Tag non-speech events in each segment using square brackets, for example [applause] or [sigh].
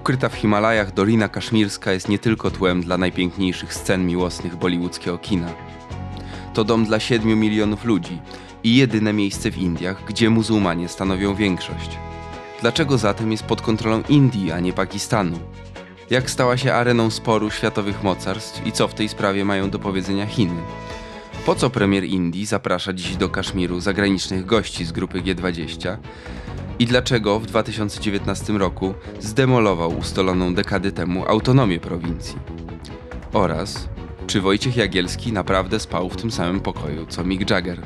Ukryta w Himalajach Dolina Kaszmirska jest nie tylko tłem dla najpiękniejszych scen miłosnych bollywoodzkiego kina. To dom dla 7 milionów ludzi i jedyne miejsce w Indiach, gdzie muzułmanie stanowią większość. Dlaczego zatem jest pod kontrolą Indii, a nie Pakistanu? Jak stała się areną sporu światowych mocarstw i co w tej sprawie mają do powiedzenia Chiny? Po co premier Indii zaprasza dziś do Kaszmiru zagranicznych gości z grupy G20? I dlaczego w 2019 roku zdemolował ustaloną dekady temu autonomię prowincji? Oraz czy Wojciech Jagielski naprawdę spał w tym samym pokoju co Mick Jagger?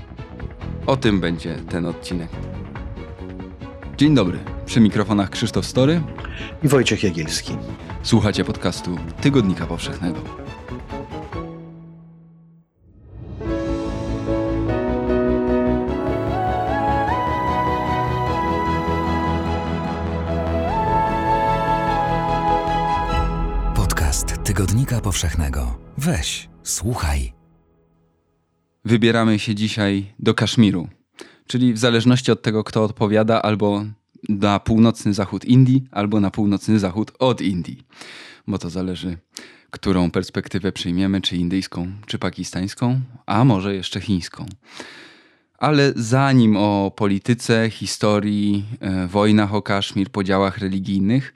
O tym będzie ten odcinek. Dzień dobry, przy mikrofonach Krzysztof Story i Wojciech Jagielski. Słuchacie podcastu Tygodnika Powszechnego. Tygodnika Powszechnego. Weź, słuchaj. Wybieramy się dzisiaj do Kaszmiru, czyli w zależności od tego, kto odpowiada, albo na północny zachód Indii, albo na północny zachód od Indii, bo to zależy, którą perspektywę przyjmiemy, czy indyjską, czy pakistańską, a może jeszcze chińską. Ale zanim o polityce, historii, e, wojnach o Kaszmir, podziałach religijnych,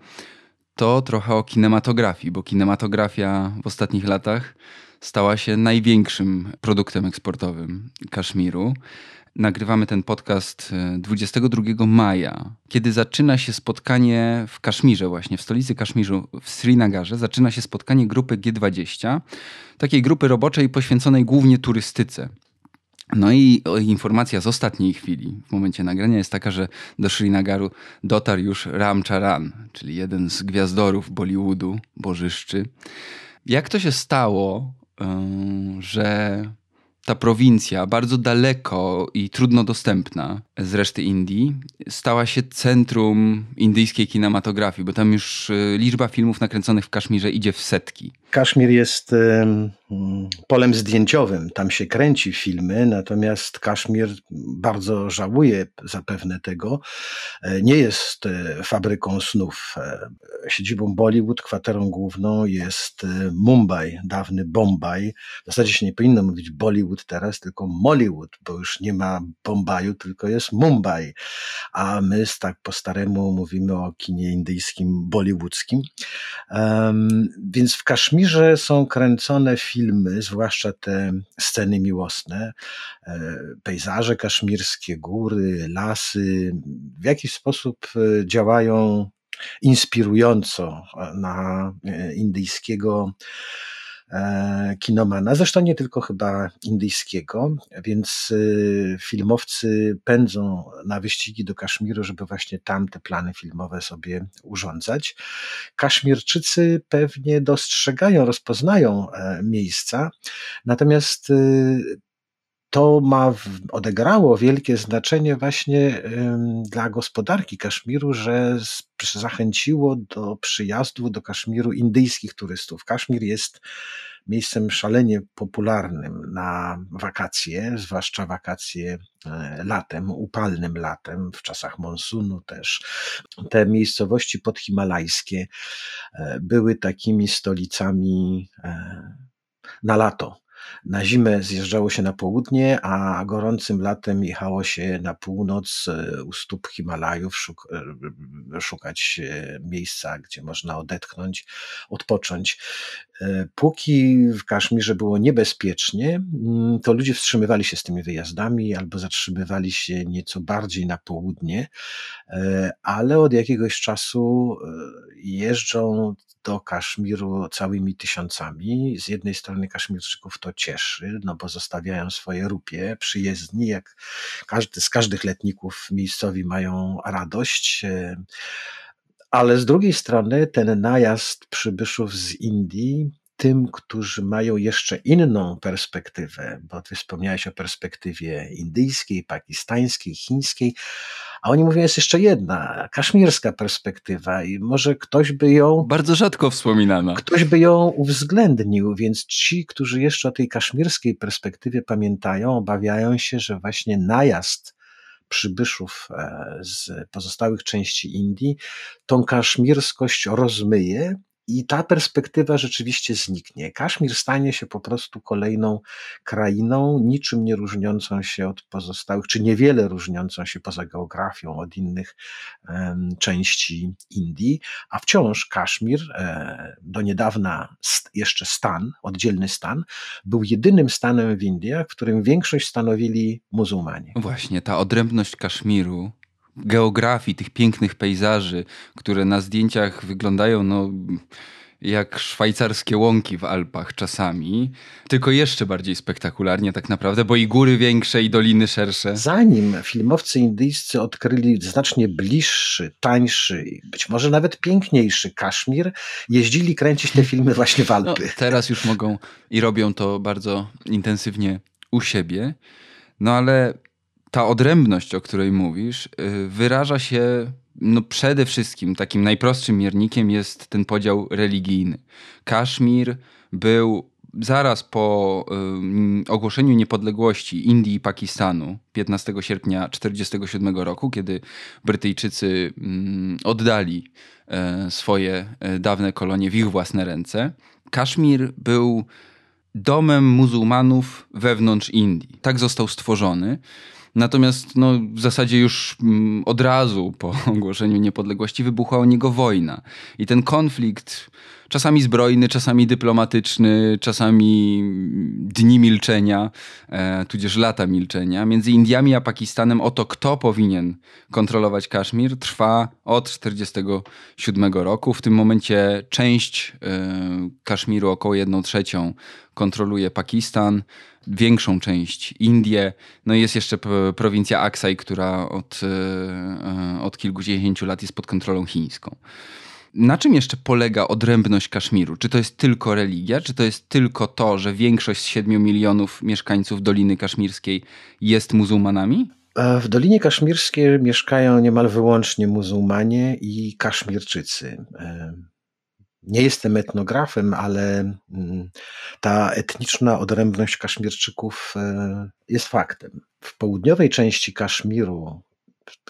to trochę o kinematografii, bo kinematografia w ostatnich latach stała się największym produktem eksportowym Kaszmiru. Nagrywamy ten podcast 22 e, maja, kiedy zaczyna się spotkanie w Kaszmirze, właśnie w stolicy Kaszmiru, w Srinagarze, zaczyna się spotkanie grupy G20, takiej grupy roboczej poświęconej głównie turystyce. No i informacja z ostatniej chwili, w momencie nagrania, jest taka, że do Srinagaru dotarł już Ram Charan, czyli jeden z gwiazdorów Bollywoodu, bożyszczy. Jak to się stało, że ta prowincja, bardzo daleko i trudno dostępna z reszty Indii, stała się centrum indyjskiej kinematografii, bo tam już y, liczba filmów nakręconych w Kaszmirze idzie w setki. Kaszmir jest polem zdjęciowym, tam się kręci filmy, natomiast Kaszmir bardzo żałuje zapewne tego. E, nie jest e, fabryką snów. E, siedzibą Bollywood, kwaterą główną jest Mumbai, dawny Bombaj. W zasadzie się nie powinno mówić Bollywood teraz, tylko Mollywood, bo już nie ma Bombaju, tylko jest Mumbai. A my tak po staremu mówimy o kinie indyjskim, bollywoodzkim. Więc w Kaszmirze Kaszmirze są kręcone filmy, zwłaszcza te sceny miłosne, e, pejzaże kaszmirskie, góry, lasy, w jakiś sposób e, działają inspirująco na e, indyjskiego E, kinomana, zresztą nie tylko chyba indyjskiego, więc y, filmowcy pędzą na wyścigi do Kaszmiru, żeby właśnie tam te plany filmowe sobie urządzać. Kaszmirczycy pewnie dostrzegają, rozpoznają e, miejsca, natomiast y, to ma, odegrało wielkie znaczenie właśnie dla gospodarki Kaszmiru, że zachęciło do przyjazdu do Kaszmiru indyjskich turystów. Kaszmir jest miejscem szalenie popularnym na wakacje, zwłaszcza wakacje e, latem, upalnym latem, w czasach monsunu też. Te miejscowości podhimalajskie e, były takimi stolicami e, na lato na zimę zjeżdżało się na południe, a gorącym latem jechało się na północ e, u stóp Himalajów szuk e, szukać e, miejsca, gdzie można odetchnąć, odpocząć. Póki w Kaszmirze było niebezpiecznie, mm, to ludzie wstrzymywali się z tymi wyjazdami albo zatrzymywali się nieco bardziej na południe, ale od jakiegoś czasu jeżdżą do Kaszmiru całymi tysiącami. Z jednej strony Kaszmirczyków to cieszy, no bo zostawiają swoje rupie przyjezdni, jak każdy, z każdych letników miejscowi mają radość. E, ale z drugiej strony ten najazd przybyszów z Indii tym, którzy mają jeszcze inną perspektywę, bo ty wspomniałeś o perspektywie indyjskiej, pakistańskiej, chińskiej, a oni mówią, jest jeszcze jedna, kaszmirska perspektywa i może ktoś by ją... Bardzo rzadko wspominana. Ktoś by ją uwzględnił, więc ci, którzy jeszcze o tej kaszmirskiej perspektywie pamiętają, obawiają się, że właśnie najazd przybyszów z pozostałych części Indii, tą kaszmirskość rozmyje i ta perspektywa rzeczywiście zniknie. Kaszmir stanie się po prostu kolejną krainą, niczym nie różniącą się od pozostałych, czy niewiele różniącą się poza geografią od innych um, części Indii, a wciąż Kaszmir, e, do niedawna st, jeszcze stan, oddzielny stan, był jedynym stanem w Indiach, w którym większość stanowili muzułmanie. Właśnie, ta odrębność Kaszmiru geografii, tych pięknych pejzaży, które na zdjęciach wyglądają no, jak szwajcarskie łąki w Alpach czasami, tylko jeszcze bardziej spektakularnie tak naprawdę, bo i góry większe, i doliny szersze. Zanim filmowcy indyjscy odkryli znacznie bliższy, tańszy, być może nawet piękniejszy Kaszmir, jeździli kręcić te filmy właśnie w Alpy. No, teraz już mogą i robią to bardzo intensywnie u siebie. No ale ta odrębność, o której mówisz, y, wyraża się no przede wszystkim takim najprostszym miernikiem jest ten podział religijny. Kaszmir był zaraz po y, ogłoszeniu niepodległości Indii i Pakistanu 15 sierpnia 1947 roku, kiedy Brytyjczycy y, oddali y, swoje e, dawne kolonie w ich własne ręce, Kaszmir był domem muzułmanów wewnątrz Indii. Tak został stworzony. Natomiast no, w zasadzie już mm, od razu po [laughs] ogłoszeniu niepodległości wybuchła o niego wojna. I ten konflikt, czasami zbrojny, czasami dyplomatyczny, czasami dni milczenia, e, tudzież lata milczenia, między Indiami a Pakistanem o to, kto powinien kontrolować Kaszmir, trwa od 1947 roku. W tym momencie część e, Kaszmiru, około 1 trzecią, kontroluje Pakistan większą część Indie. No i jest jeszcze prowincja Aksaj, która od, e, od kilkudziesięciu lat jest pod kontrolą chińską. Na czym jeszcze polega odrębność Kaszmiru? Czy to jest tylko religia, czy to jest tylko to, że większość z 7 milionów mieszkańców Doliny Kaszmirskiej jest muzułmanami? E, w Dolinie Kaszmirskiej mieszkają niemal wyłącznie muzułmanie i kaszmirczycy. Nie jestem etnografem, ale mm, ta etniczna odrębność Kaszmirczyków e, jest faktem. W południowej części Kaszmiru,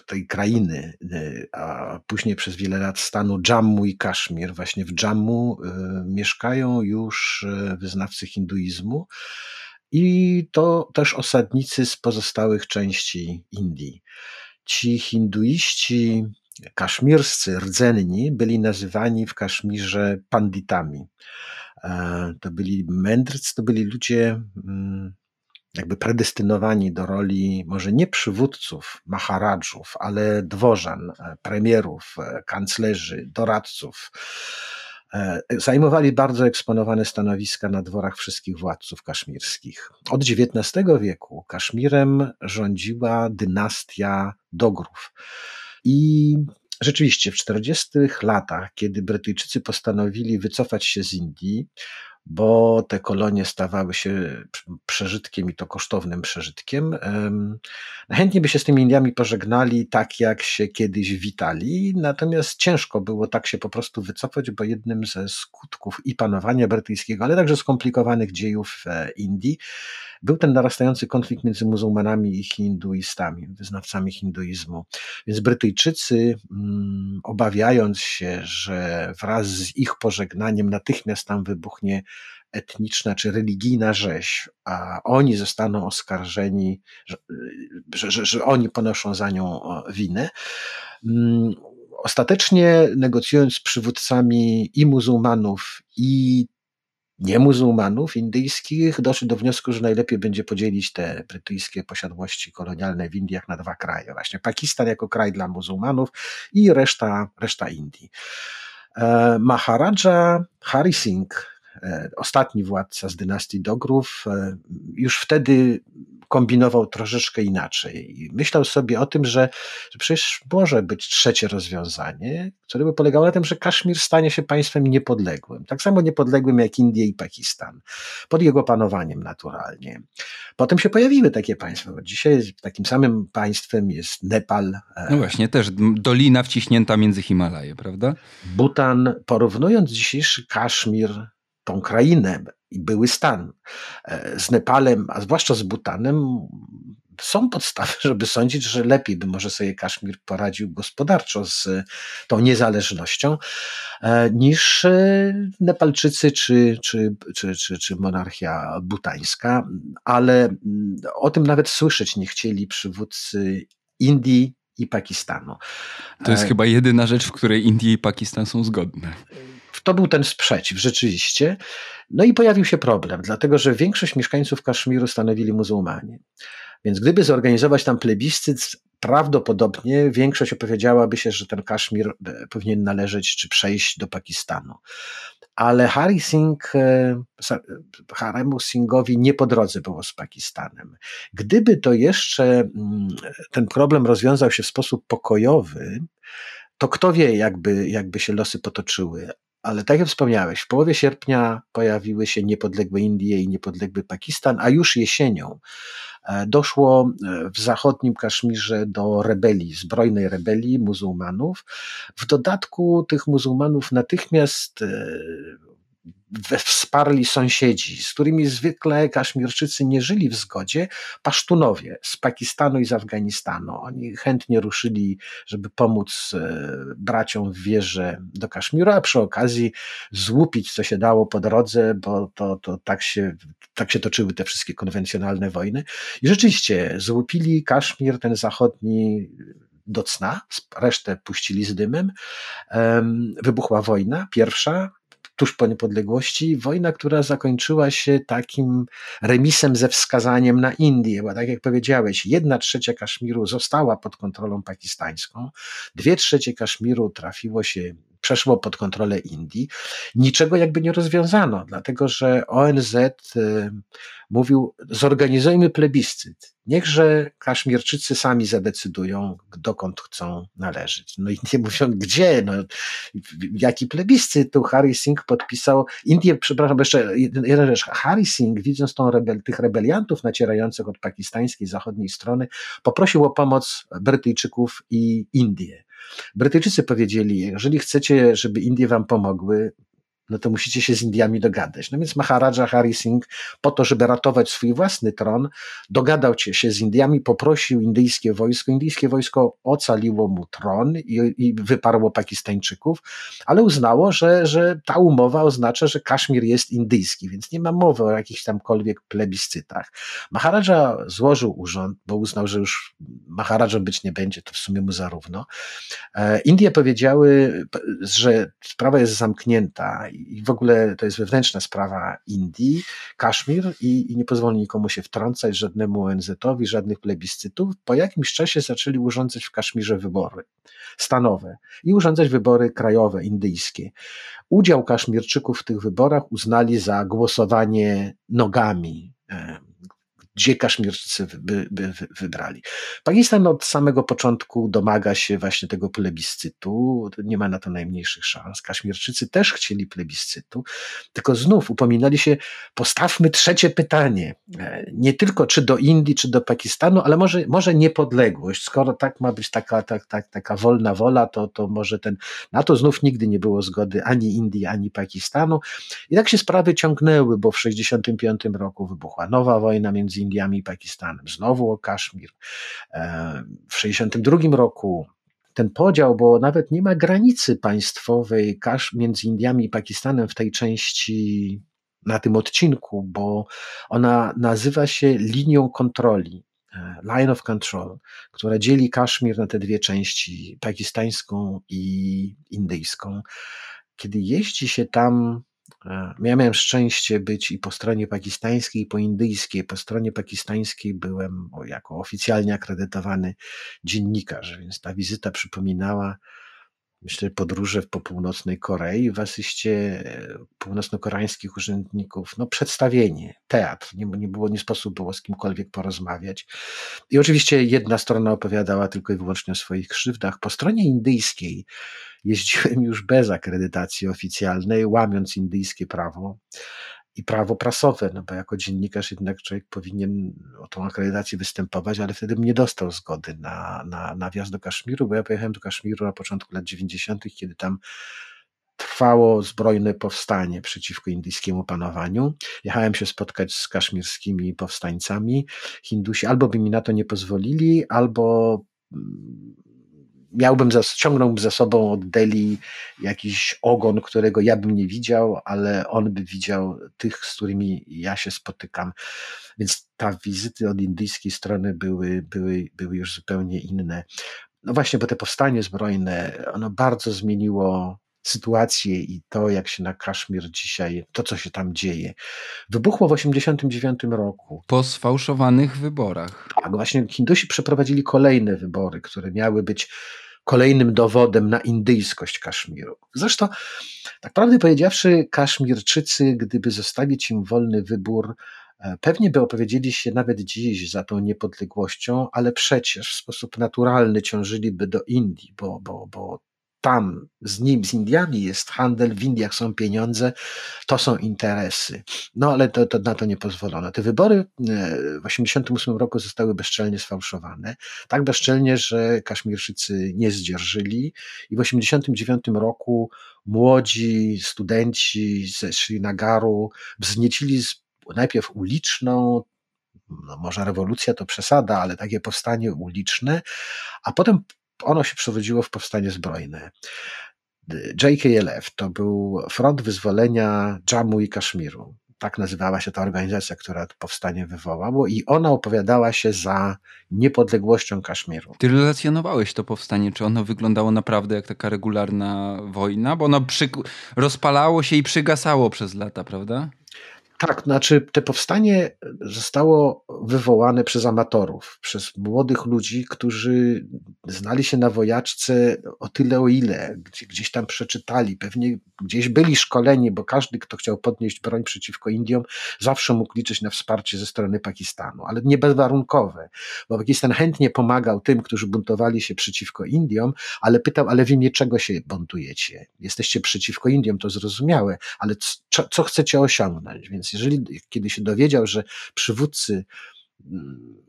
tej krainy, e, a później przez wiele lat stanu Dżammu i Kaszmir, właśnie w Dżammu e, mieszkają już wyznawcy hinduizmu i to też osadnicy z pozostałych części Indii. Ci hinduiści kaszmirscy rdzenni byli nazywani w Kaszmirze panditami. E, to byli mędrcy, to byli ludzie mm, jakby predestynowani do roli może nie przywódców, maharadżów, ale dworzan, e, premierów, e, kanclerzy, doradców. Zajmowali bardzo eksponowane stanowiska na dworach wszystkich władców kaszmirskich. Od XIX wieku Kaszmirem rządziła dynastia Dogrów. I rzeczywiście w 40 latach, kiedy Brytyjczycy postanowili wycofać się z Indii, bo te kolonie stawały się przeżytkiem i to kosztownym przeżytkiem. Chętnie by się z tymi Indiami pożegnali tak, jak się kiedyś witali, natomiast ciężko było tak się po prostu wycofać, bo jednym ze skutków i panowania brytyjskiego, ale także skomplikowanych dziejów e, Indii był ten narastający konflikt między muzułmanami i hinduistami, wyznawcami hinduizmu. Więc Brytyjczycy, mm, obawiając się, że wraz z ich pożegnaniem natychmiast tam wybuchnie etniczna czy religijna rzeź, a oni zostaną oskarżeni, że, że, że, oni ponoszą za nią winę, mm, ostatecznie negocjując z przywódcami i muzułmanów, i niemuzułmanów indyjskich doszli do wniosku, że najlepiej będzie podzielić te brytyjskie posiadłości kolonialne w Indiach na dwa kraje. Właśnie Pakistan jako kraj dla muzułmanów i reszta, reszta Indii. E, Maharaja Hari Singh, e, ostatni władca z dynastii Dogrów, e, już wtedy kombinował troszeczkę inaczej. I myślał sobie o tym, że, że przecież może być trzecie rozwiązanie, które by polegało na tym, że Kaszmir stanie się państwem niepodległym. Tak samo niepodległym jak Indie i Pakistan. Pod jego panowaniem naturalnie. Potem się pojawiły takie państwa. Dzisiaj takim samym państwem jest Nepal. E, no właśnie, też dolina wciśnięta między Himalaje, prawda? Butan. Porównując dzisiejszy Kaszmir tą krainę i były stan. E, z Nepalem, a zwłaszcza z Butanem, są podstawy, [laughs] żeby sądzić, że lepiej by może sobie Kaszmir poradził gospodarczo z tą niezależnością e, niż e, Nepalczycy czy, czy, czy, czy, czy monarchia butańska, ale mm, o tym nawet słyszeć nie chcieli przywódcy Indii i Pakistanu. To jest chyba jedyna rzecz, w której Indie i Pakistan są zgodne to był ten sprzeciw rzeczywiście. No i pojawił się problem, dlatego że większość mieszkańców Kaszmiru stanowili muzułmanie. Więc gdyby zorganizować tam plebiscyt, prawdopodobnie większość opowiedziałaby się, że ten Kaszmir e, powinien należeć czy przejść do Pakistanu. Ale Hari Singh, e, Haremu Singhowi nie po drodze było z Pakistanem. Gdyby to jeszcze mm, ten problem rozwiązał się w sposób pokojowy, to kto wie, jakby, jakby się losy potoczyły. Ale tak jak wspomniałeś, w połowie sierpnia pojawiły się niepodległe Indie i niepodległy Pakistan, a już jesienią e, doszło e, w zachodnim Kaszmirze do rebelii, zbrojnej rebelii muzułmanów. W dodatku tych muzułmanów natychmiast e, wsparli sąsiedzi, z którymi zwykle Kaszmirczycy nie żyli w zgodzie, Pasztunowie z Pakistanu i z Afganistanu. Oni chętnie ruszyli, żeby pomóc e, braciom w wierze do Kaszmiru, a przy okazji złupić, co się dało po drodze, bo to, to tak, się, tak się toczyły te wszystkie konwencjonalne wojny. I rzeczywiście złupili Kaszmir, ten zachodni, do cna, resztę puścili z dymem. Wybuchła wojna, pierwsza, tuż po niepodległości, wojna, która zakończyła się takim remisem ze wskazaniem na Indię, bo tak jak powiedziałeś, jedna trzecia Kaszmiru została pod kontrolą pakistańską, dwie trzecie Kaszmiru trafiło się przeszło pod kontrolę Indii. Niczego jakby nie rozwiązano, dlatego że ONZ y, mówił: zorganizujmy plebiscyt. Niechże Kaszmirczycy sami zadecydują, dokąd chcą należeć. No i nie mówią, gdzie, no, jaki plebiscyt. Tu Harry Singh podpisał, Indie, przepraszam, jeszcze jedna rzecz. Harry Singh, widząc tą rebel, tych rebeliantów nacierających od pakistańskiej zachodniej strony, poprosił o pomoc Brytyjczyków i Indię. Brytyjczycy powiedzieli, jeżeli chcecie, żeby Indie wam pomogły, no to musicie się z Indiami dogadać. No więc Maharaja Hari Singh po to, żeby ratować swój własny tron, dogadał się z Indiami, poprosił indyjskie wojsko. Indyjskie wojsko ocaliło mu tron i, i wyparło Pakistańczyków, ale uznało, że, że ta umowa oznacza, że Kaszmir jest indyjski, więc nie ma mowy o jakichś tamkolwiek plebiscytach. Maharaja złożył urząd, bo uznał, że już Maharaja być nie będzie, to w sumie mu zarówno. E, Indie powiedziały, że sprawa jest zamknięta i w ogóle to jest wewnętrzna sprawa Indii, Kaszmir i, i nie pozwoli nikomu się wtrącać, żadnemu ONZ-owi, żadnych plebiscytów. Po jakimś czasie zaczęli urządzać w Kaszmirze wybory stanowe i urządzać wybory krajowe, indyjskie. Udział Kaszmirczyków w tych wyborach uznali za głosowanie nogami gdzie Kaszmirczycy by, by, wybrali. Pakistan od samego początku domaga się właśnie tego plebiscytu, nie ma na to najmniejszych szans. Kaszmirczycy też chcieli plebiscytu, tylko znów upominali się, postawmy trzecie pytanie, e, nie tylko czy do Indii, czy do Pakistanu, ale może, może niepodległość. Skoro tak ma być taka, tak, tak, taka wolna wola, to, to może ten, na to znów nigdy nie było zgody ani Indii, ani Pakistanu. I tak się sprawy ciągnęły, bo w 1965 roku wybuchła nowa wojna między Indiami i Pakistanem. Znowu o Kaszmir. E, w 1962 roku ten podział, bo nawet nie ma granicy państwowej między Indiami i Pakistanem w tej części, na tym odcinku, bo ona nazywa się linią kontroli. E, line of Control, która dzieli Kaszmir na te dwie części, pakistańską i indyjską. Kiedy jeździ się tam ja miałem szczęście być i po stronie pakistańskiej, i po indyjskiej. Po stronie pakistańskiej byłem jako oficjalnie akredytowany dziennikarz, więc ta wizyta przypominała, myślę, podróże po północnej Korei w asyście e, północno-koreańskich urzędników. No, przedstawienie, teatr. Nie, nie było, nie sposób było z kimkolwiek porozmawiać. I oczywiście jedna strona opowiadała tylko i wyłącznie o swoich krzywdach. Po stronie indyjskiej jeździłem już bez akredytacji oficjalnej, łamiąc indyjskie prawo i prawo prasowe, no bo jako dziennikarz jednak człowiek powinien o tą akredytację występować, ale wtedy bym nie dostał zgody na, na, na wjazd do Kaszmiru, bo ja pojechałem do Kaszmiru na początku lat 90., kiedy tam trwało zbrojne powstanie przeciwko indyjskiemu panowaniu. Jechałem się spotkać z kaszmirskimi powstańcami. Hindusi albo by mi na to nie pozwolili, albo mm, miałbym, za, ciągnąłbym za sobą od Delhi jakiś ogon, którego ja bym nie widział, ale on by widział tych, z którymi ja się spotykam. Więc ta wizyty od indyjskiej strony były, były, były już zupełnie inne. No właśnie, bo te powstanie zbrojne, ono bardzo zmieniło sytuację i to, jak się na Kaszmir dzisiaj, to co się tam dzieje. Wybuchło w 1989 roku. Po sfałszowanych wyborach. Tak, właśnie Hindusi przeprowadzili kolejne wybory, które miały być kolejnym dowodem na indyjskość Kaszmiru. Zresztą, tak prawdę powiedziawszy, Kaszmirczycy, gdyby zostawić im wolny wybór, e, Pewnie by opowiedzieli się nawet dziś za tą niepodległością, ale przecież w sposób naturalny ciążyliby do Indii, bo, bo, bo tam z nim, z Indiami jest handel, w Indiach są pieniądze, to są interesy. No ale to, to, na to nie pozwolono. Te wybory e, w 1988 roku zostały bezczelnie sfałszowane. Tak bezczelnie, że Kaszmirczycy nie zdzierżyli i w 1989 roku młodzi studenci ze Srinagaru wzniecili najpierw uliczną, no może rewolucja to przesada, ale takie powstanie uliczne, a potem ono się przerodziło w powstanie zbrojne. JKLF to był Front Wyzwolenia Jammu i Kaszmiru. Tak nazywała się ta organizacja, która powstanie wywołała, i ona opowiadała się za niepodległością Kaszmiru. Ty relacjonowałeś to powstanie, czy ono wyglądało naprawdę jak taka regularna wojna? Bo ono przy... rozpalało się i przygasało przez lata, prawda? Tak, znaczy te powstanie zostało wywołane przez amatorów, przez młodych ludzi, którzy znali się na wojaczce o tyle, o ile, gdzieś tam przeczytali, pewnie gdzieś byli szkoleni, bo każdy, kto chciał podnieść broń przeciwko Indiom, zawsze mógł liczyć na wsparcie ze strony Pakistanu, ale nie bezwarunkowe, bo Pakistan chętnie pomagał tym, którzy buntowali się przeciwko Indiom, ale pytał, ale w imię czego się buntujecie? Jesteście przeciwko Indiom, to zrozumiałe, ale co, co chcecie osiągnąć? Więc jeżeli kiedy się dowiedział, że przywódcy mm,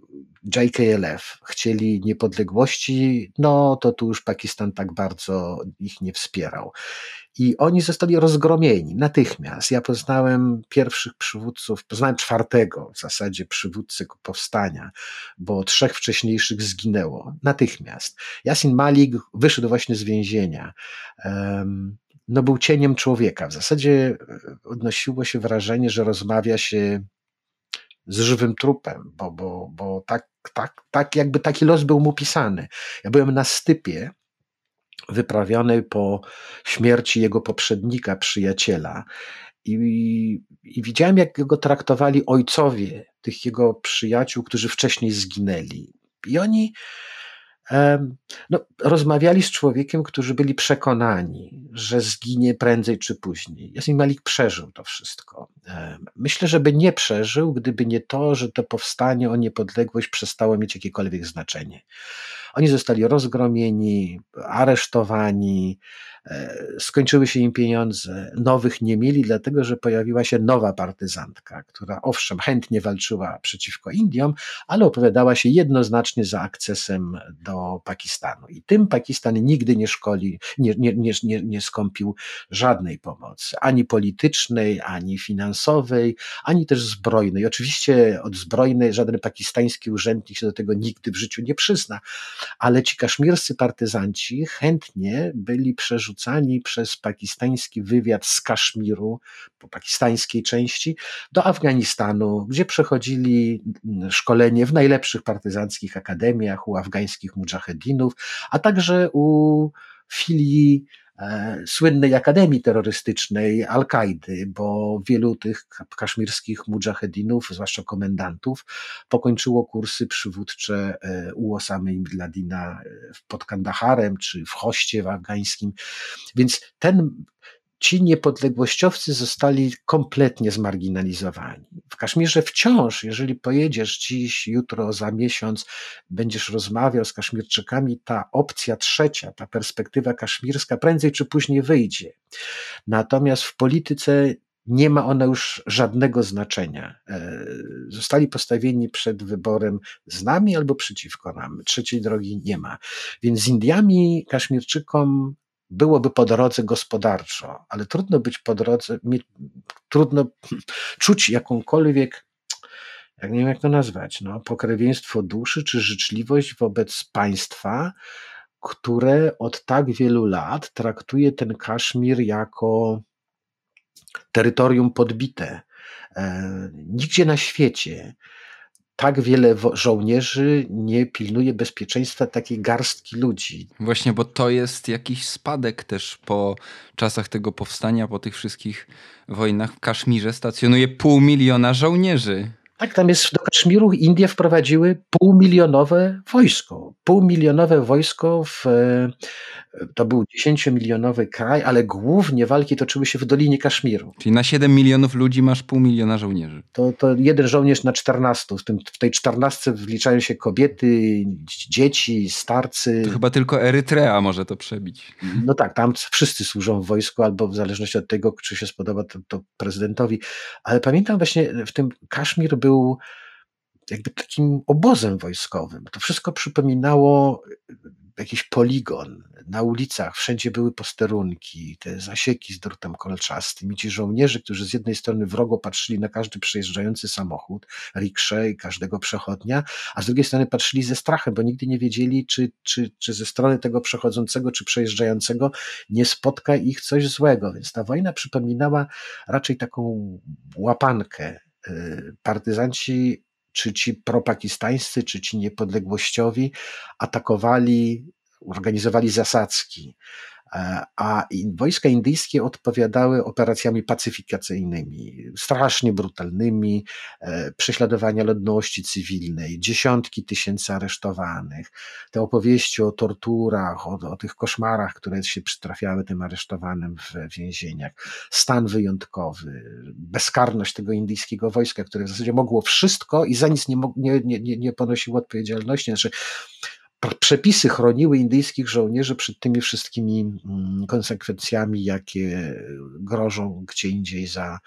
JKLF chcieli niepodległości, no to tu już Pakistan tak bardzo ich nie wspierał. I oni zostali rozgromieni natychmiast. Ja poznałem pierwszych przywódców, poznałem czwartego w zasadzie przywódcy powstania, bo trzech wcześniejszych zginęło natychmiast. Yasin Malik wyszedł właśnie z więzienia. No był cieniem człowieka. W zasadzie e, odnosiło się wrażenie, że rozmawia się z żywym trupem, bo, bo, bo tak, tak, tak jakby taki los był mu pisany. Ja byłem na stypie wyprawionej po śmierci jego poprzednika, przyjaciela i, i widziałem, jak go traktowali ojcowie tych jego przyjaciół, którzy wcześniej zginęli. I oni no, rozmawiali z człowiekiem, którzy byli przekonani, że zginie prędzej czy później. Jasmin Malik przeżył to wszystko. Myślę, że by nie przeżył, gdyby nie to, że to powstanie o niepodległość przestało mieć jakiekolwiek znaczenie. Oni zostali rozgromieni, aresztowani, e, skończyły się im pieniądze, nowych nie mieli, dlatego że pojawiła się nowa partyzantka, która owszem chętnie walczyła przeciwko Indiom, ale opowiadała się jednoznacznie za akcesem do Pakistanu. I tym Pakistan nigdy nie szkoli, nie, nie, nie, nie, nie skąpił żadnej pomocy, ani politycznej, ani finansowej, ani też zbrojnej. Oczywiście od zbrojnej żaden pakistański urzędnik się do tego nigdy w życiu nie przyzna, ale ci kaszmirscy partyzanci chętnie byli przerzucani przez pakistański wywiad z Kaszmiru, po pakistańskiej części, do Afganistanu, gdzie przechodzili szkolenie w najlepszych partyzanckich akademiach, u afgańskich mujahedinów, a także u filii słynnej akademii terrorystycznej Al-Kaidy, bo wielu tych kaszmirskich mujahedinów, zwłaszcza komendantów, pokończyło kursy przywódcze e, u Osamy Bin Ladina e, pod Kandaharem czy w Hoście w afgańskim. Więc ten ci niepodległościowcy zostali kompletnie zmarginalizowani. W Kaszmirze wciąż, jeżeli pojedziesz dziś, jutro, za miesiąc, będziesz rozmawiał z Kaszmirczykami, ta opcja trzecia, ta perspektywa kaszmirska prędzej czy później wyjdzie. Natomiast w polityce nie ma ona już żadnego znaczenia. E, zostali postawieni przed wyborem z nami albo przeciwko nam. Trzeciej drogi nie ma. Więc z Indiami, Kaszmirczykom byłoby po drodze gospodarczo, ale trudno być po drodze, trudno czuć jakąkolwiek, jak nie wiem jak to nazwać, no, pokrewieństwo duszy czy życzliwość wobec państwa, które od tak wielu lat traktuje ten Kaszmir jako terytorium podbite. E, nigdzie na świecie tak wiele żołnierzy nie pilnuje bezpieczeństwa takiej garstki ludzi. Właśnie, bo to jest jakiś spadek też po czasach tego powstania, po tych wszystkich wojnach w Kaszmirze stacjonuje pół miliona żołnierzy. Tak, tam jest do Kaszmiru Indie wprowadziły półmilionowe wojsko. Półmilionowe wojsko w, to był 10-milionowy kraj, ale głównie walki toczyły się w Dolinie Kaszmiru. Czyli na 7 milionów ludzi masz pół miliona żołnierzy. To, to jeden żołnierz na 14. W, tym, w tej 14 wliczają się kobiety, dzieci, starcy. To chyba tylko Erytrea może to przebić. No tak, tam wszyscy służą w wojsku, albo w zależności od tego, czy się spodoba to, to prezydentowi. Ale pamiętam właśnie w tym Kaszmir był był jakby takim obozem wojskowym. To wszystko przypominało jakiś poligon. Na ulicach wszędzie były posterunki, te zasieki z drutem kolczastym i ci żołnierze, którzy z jednej strony wrogo patrzyli na każdy przejeżdżający samochód, rikszę i każdego przechodnia, a z drugiej strony patrzyli ze strachem, bo nigdy nie wiedzieli, czy, czy, czy ze strony tego przechodzącego czy przejeżdżającego nie spotka ich coś złego. Więc ta wojna przypominała raczej taką łapankę Y, partyzanci, czy ci propakistańscy, czy ci niepodległościowi, atakowali, organizowali zasadzki. E, a wojska indyjskie odpowiadały operacjami pacyfikacyjnymi, strasznie brutalnymi, e, prześladowania ludności cywilnej, dziesiątki tysięcy aresztowanych, te opowieści o torturach, o, o tych koszmarach, które się przytrafiały tym aresztowanym w więzieniach, stan wyjątkowy, bezkarność tego indyjskiego wojska, które w zasadzie mogło wszystko i za nic nie, nie, nie, nie ponosiło odpowiedzialności. Znaczy, przepisy chroniły indyjskich żołnierzy przed tymi wszystkimi mm, konsekwencjami, jakie grożą gdzie indziej za,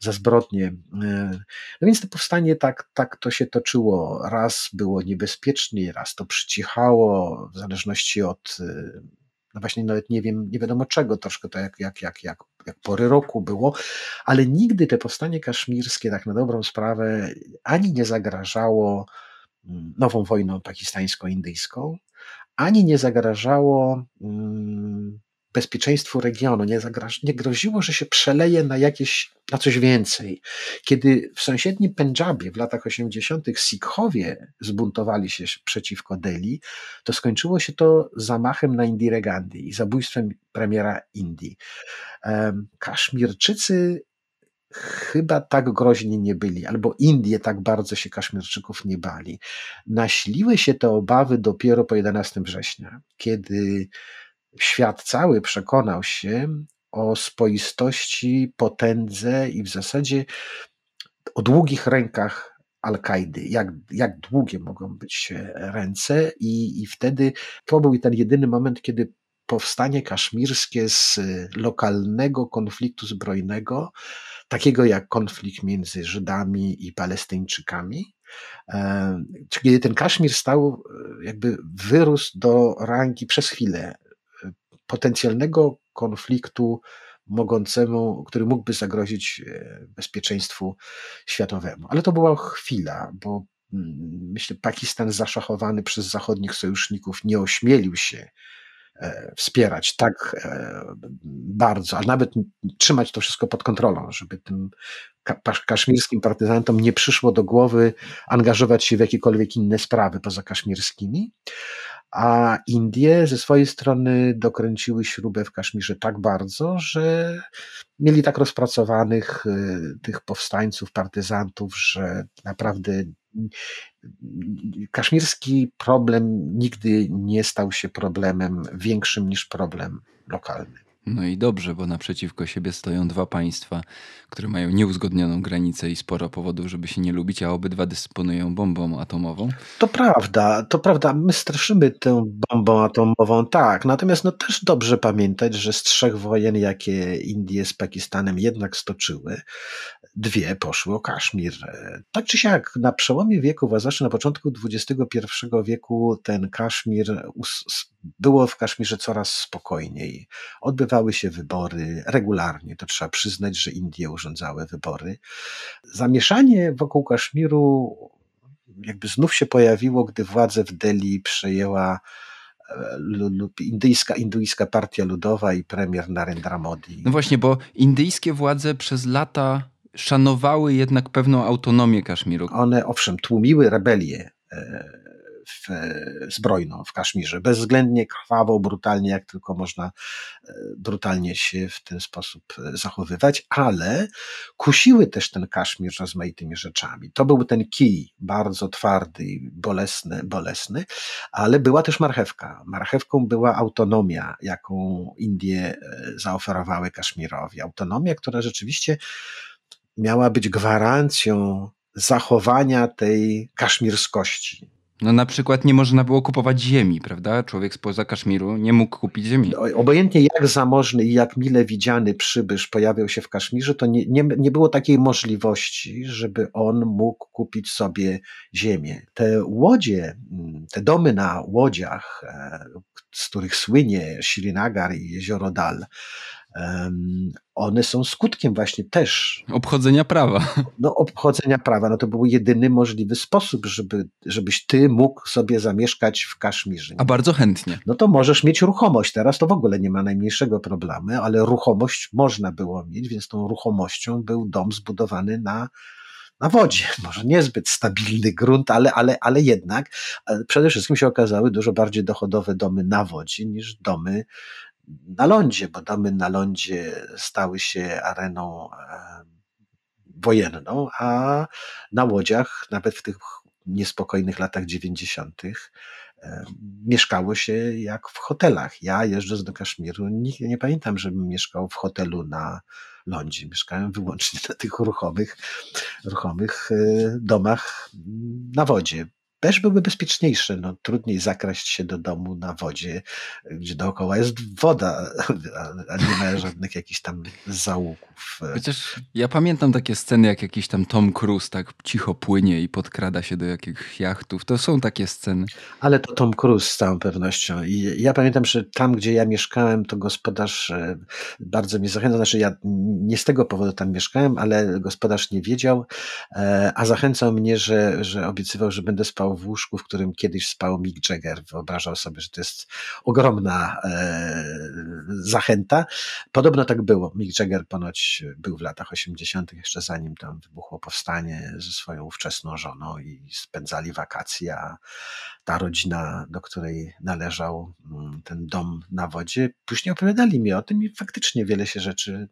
za zbrodnie. E, no więc to powstanie tak, tak to się toczyło. Raz było niebezpiecznie, raz to przycichało, w zależności od e, no właśnie nawet nie wiem, nie wiadomo czego, troszkę to jak, jak, jak, jak, jak pory roku było, ale nigdy te powstanie kaszmirskie, tak na dobrą sprawę, ani nie zagrażało nową wojną pakistańsko-indyjską, ani nie zagrażało mm, bezpieczeństwu regionu, nie, zagraż, nie groziło, że się przeleje na jakieś, na coś więcej. Kiedy w sąsiednim Pendżabie w latach 80. Sikhowie zbuntowali się przeciwko Delhi, to skończyło się to zamachem na Indire Gandhi i zabójstwem premiera Indii. Kaszmirczycy chyba tak groźni nie byli, albo Indie tak bardzo się Kaszmirczyków nie bali. Nasiliły się te obawy dopiero po 11 września, kiedy świat cały przekonał się o spoistości, potędze i w zasadzie o długich rękach Al-Kaidy, jak, jak długie mogą być ręce, i, i wtedy to był ten jedyny moment, kiedy powstanie kaszmirskie z lokalnego konfliktu zbrojnego takiego jak konflikt między Żydami i Palestyńczykami, e, kiedy ten Kaszmir stał, e, jakby wyrósł do rangi przez chwilę e, potencjalnego konfliktu mogącemu, który mógłby zagrozić bezpieczeństwu światowemu. Ale to była chwila, bo mm, myślę, Pakistan zaszachowany przez zachodnich sojuszników nie ośmielił się wspierać tak e, bardzo, ale nawet trzymać to wszystko pod kontrolą, żeby tym kaszmirskim partyzantom nie przyszło do głowy angażować się w jakiekolwiek inne sprawy poza kaszmirskimi. A Indie ze swojej strony dokręciły śrubę w Kaszmirze tak bardzo, że mieli tak rozpracowanych e, tych powstańców, partyzantów, że naprawdę kaszmirski problem nigdy nie stał się problemem większym niż problem lokalny. No i dobrze, bo naprzeciwko siebie stoją dwa państwa, które mają nieuzgodnioną granicę i sporo powodów, żeby się nie lubić, a obydwa dysponują bombą atomową. To prawda, to prawda. My straszymy tę bombą atomową, tak. Natomiast no też dobrze pamiętać, że z trzech wojen, jakie Indie z Pakistanem jednak stoczyły, dwie poszły o Kaszmir. Tak czy siak, na przełomie wieków, a zwłaszcza na początku XXI wieku, ten Kaszmir było w Kaszmirze coraz spokojniej. Odbywały się wybory regularnie, to trzeba przyznać, że Indie urządzały wybory. Zamieszanie wokół Kaszmiru jakby znów się pojawiło, gdy władzę w Delhi przejęła e, indyjska, indyjska partia ludowa i premier Narendra Modi. No właśnie, bo indyjskie władze przez lata szanowały jednak pewną autonomię Kaszmiru. One owszem tłumiły rebelię e, w, zbrojną w Kaszmirze. Bezwzględnie, krwawo, brutalnie, jak tylko można e, brutalnie się w ten sposób e, zachowywać, ale kusiły też ten Kaszmir rozmaitymi rzeczami. To był ten kij, bardzo twardy i bolesny, bolesny, ale była też marchewka. Marchewką była autonomia, jaką Indie e, zaoferowały Kaszmirowi. Autonomia, która rzeczywiście miała być gwarancją zachowania tej kaszmirskości. No na przykład nie można było kupować ziemi, prawda? Człowiek spoza Kaszmiru nie mógł kupić ziemi. Obojętnie jak zamożny i jak mile widziany przybysz pojawiał się w Kaszmirze, to nie, nie, nie było takiej możliwości, żeby on mógł kupić sobie ziemię. Te łodzie, mm, te domy na łodziach, e, z których słynie Srinagar i jezioro Dal, one są skutkiem właśnie też obchodzenia prawa. No, obchodzenia prawa. No to był jedyny możliwy sposób, żeby, żebyś ty mógł sobie zamieszkać w Kaszmirze. A bardzo chętnie. No to możesz mieć ruchomość. Teraz to w ogóle nie ma najmniejszego problemu, ale ruchomość można było mieć, więc tą ruchomością był dom zbudowany na na wodzie. [laughs] Może niezbyt stabilny grunt, ale, ale, ale jednak przede wszystkim się okazały dużo bardziej dochodowe domy na wodzie niż domy na lądzie, bo domy na lądzie stały się areną wojenną, a na łodziach, nawet w tych niespokojnych latach 90., mieszkało się jak w hotelach. Ja jeżdżąc do Kaszmiru, nie, nie pamiętam, żebym mieszkał w hotelu na lądzie. Mieszkałem wyłącznie na tych ruchomych, ruchomych e, domach na wodzie też były bezpieczniejsze. No, trudniej zakraść się do domu na wodzie, gdzie dookoła jest woda, a nie ma żadnych jakichś tam załóg. Chociaż ja pamiętam takie sceny, jak jakiś tam Tom Cruise tak cicho płynie i podkrada się do jakichś jachtów. To są takie sceny. Ale to Tom Cruise z całą pewnością. I ja pamiętam, że tam, gdzie ja mieszkałem, to gospodarz e, bardzo mnie zachęcał. Znaczy ja nie z tego powodu tam mieszkałem, ale gospodarz nie wiedział, e, a zachęcał mnie, że, że obiecywał, że będę spał w łóżku, w którym kiedyś spał Mick Jagger. Wyobrażał sobie, że to jest ogromna e, zachęta. Podobno tak było. Mick Jagger ponoć był w latach 80., jeszcze zanim tam wybuchło powstanie ze swoją ówczesną żoną i spędzali wakacje, a ta rodzina, do której należał mm, ten dom na wodzie, później opowiadali mi o tym i faktycznie wiele się rzeczy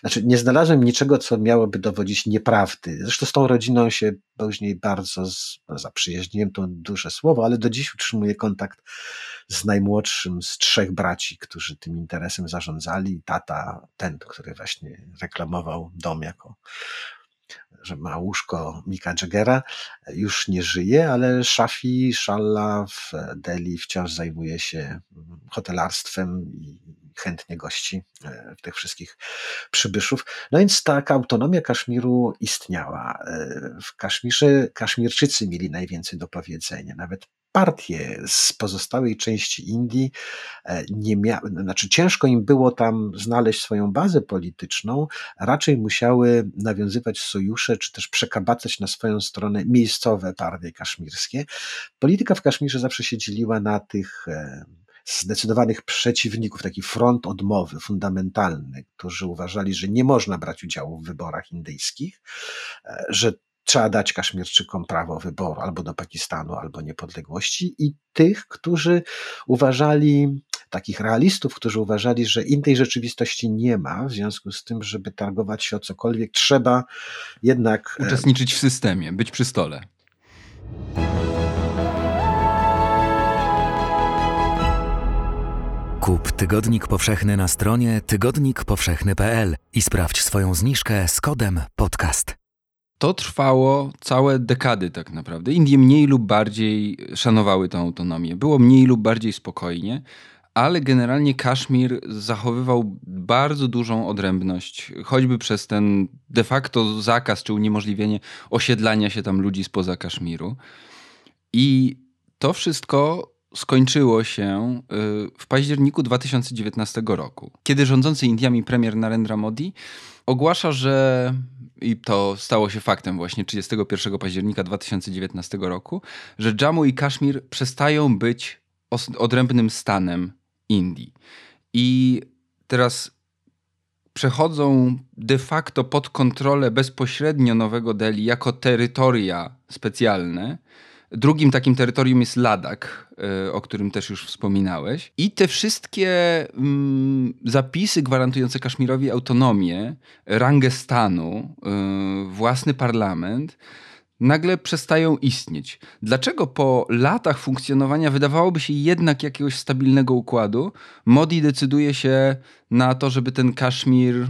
znaczy, nie znalazłem niczego, co miałoby dowodzić nieprawdy. Zresztą z tą rodziną się później bardzo z, no, zaprzyjaźniłem, to duże słowo, ale do dziś utrzymuję kontakt z najmłodszym z trzech braci, którzy tym interesem zarządzali. Tata, ten, który właśnie reklamował dom jako że ma łóżko Mika Jaggera, już nie żyje, ale Shafi Shalla w Delhi wciąż zajmuje się hotelarstwem i chętnie gości e, tych wszystkich przybyszów. No więc taka autonomia Kaszmiru istniała. E, w Kaszmirze Kaszmirczycy mieli najwięcej do powiedzenia. Nawet partie z pozostałej części Indii e, nie miały, znaczy ciężko im było tam znaleźć swoją bazę polityczną, raczej musiały nawiązywać sojusze, czy też przekabacać na swoją stronę miejscowe partie kaszmirskie. Polityka w Kaszmirze zawsze się dzieliła na tych zdecydowanych przeciwników, taki front odmowy fundamentalny, którzy uważali, że nie można brać udziału w wyborach indyjskich, e, że trzeba dać Kaszmirczykom prawo wyboru albo do Pakistanu, albo niepodległości, i tych, którzy uważali, takich realistów, którzy uważali, że innej rzeczywistości nie ma, w związku z tym, żeby targować się o cokolwiek, trzeba jednak. E, Uczestniczyć w systemie, być przy stole. Kup Tygodnik Powszechny na stronie tygodnikpowszechny.pl i sprawdź swoją zniżkę z kodem podcast. To trwało całe dekady tak naprawdę. Indie mniej lub bardziej szanowały tę autonomię. Było mniej lub bardziej spokojnie, ale generalnie Kaszmir zachowywał bardzo dużą odrębność, choćby przez ten de facto zakaz czy uniemożliwienie osiedlania się tam ludzi spoza Kaszmiru. I to wszystko skończyło się y, w październiku 2019 roku, kiedy rządzący Indiami premier Narendra Modi ogłasza, że i to stało się faktem właśnie 31 października 2019 roku, że Jammu i Kaszmir przestają być odrębnym stanem Indii. I teraz przechodzą de facto pod kontrolę bezpośrednio Nowego Delhi jako terytoria specjalne. Drugim takim terytorium jest Ladak, e, o którym też już wspominałeś. I te wszystkie mm, zapisy gwarantujące Kaszmirowi autonomię, rangę stanu, y, własny parlament, nagle przestają istnieć. Dlaczego po latach funkcjonowania wydawałoby się jednak jakiegoś stabilnego układu, Modi decyduje się na to, żeby ten Kaszmir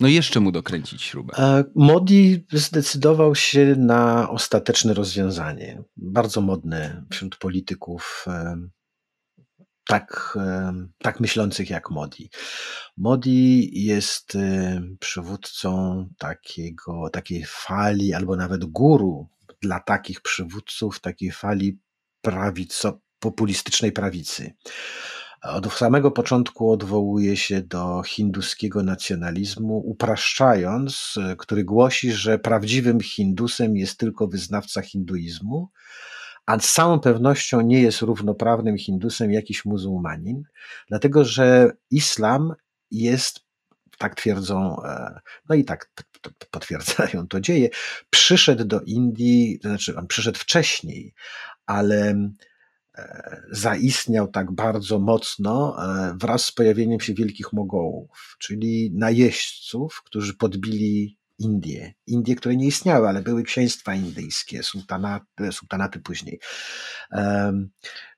no jeszcze mu dokręcić śrubę. E, Modi zdecydował się na ostateczne rozwiązanie. Bardzo modne wśród polityków e, tak, e, tak myślących jak Modi. Modi jest przywódcą takiego, takiej fali, albo nawet guru dla takich przywódców, takiej fali prawico, populistycznej prawicy. Od samego początku odwołuje się do hinduskiego nacjonalizmu, upraszczając, który głosi, że prawdziwym Hindusem jest tylko wyznawca hinduizmu, a z całą pewnością nie jest równoprawnym Hindusem jakiś muzułmanin, dlatego że islam jest, tak twierdzą, e, no i tak potwierdzają to dzieje, przyszedł do Indii, to znaczy on przyszedł wcześniej, ale E, zaistniał tak bardzo mocno e, wraz z pojawieniem się wielkich Mogołów, czyli najeźdźców, którzy podbili Indie. Indie, które nie istniały, ale były księstwa indyjskie, sultanaty, sultanaty później.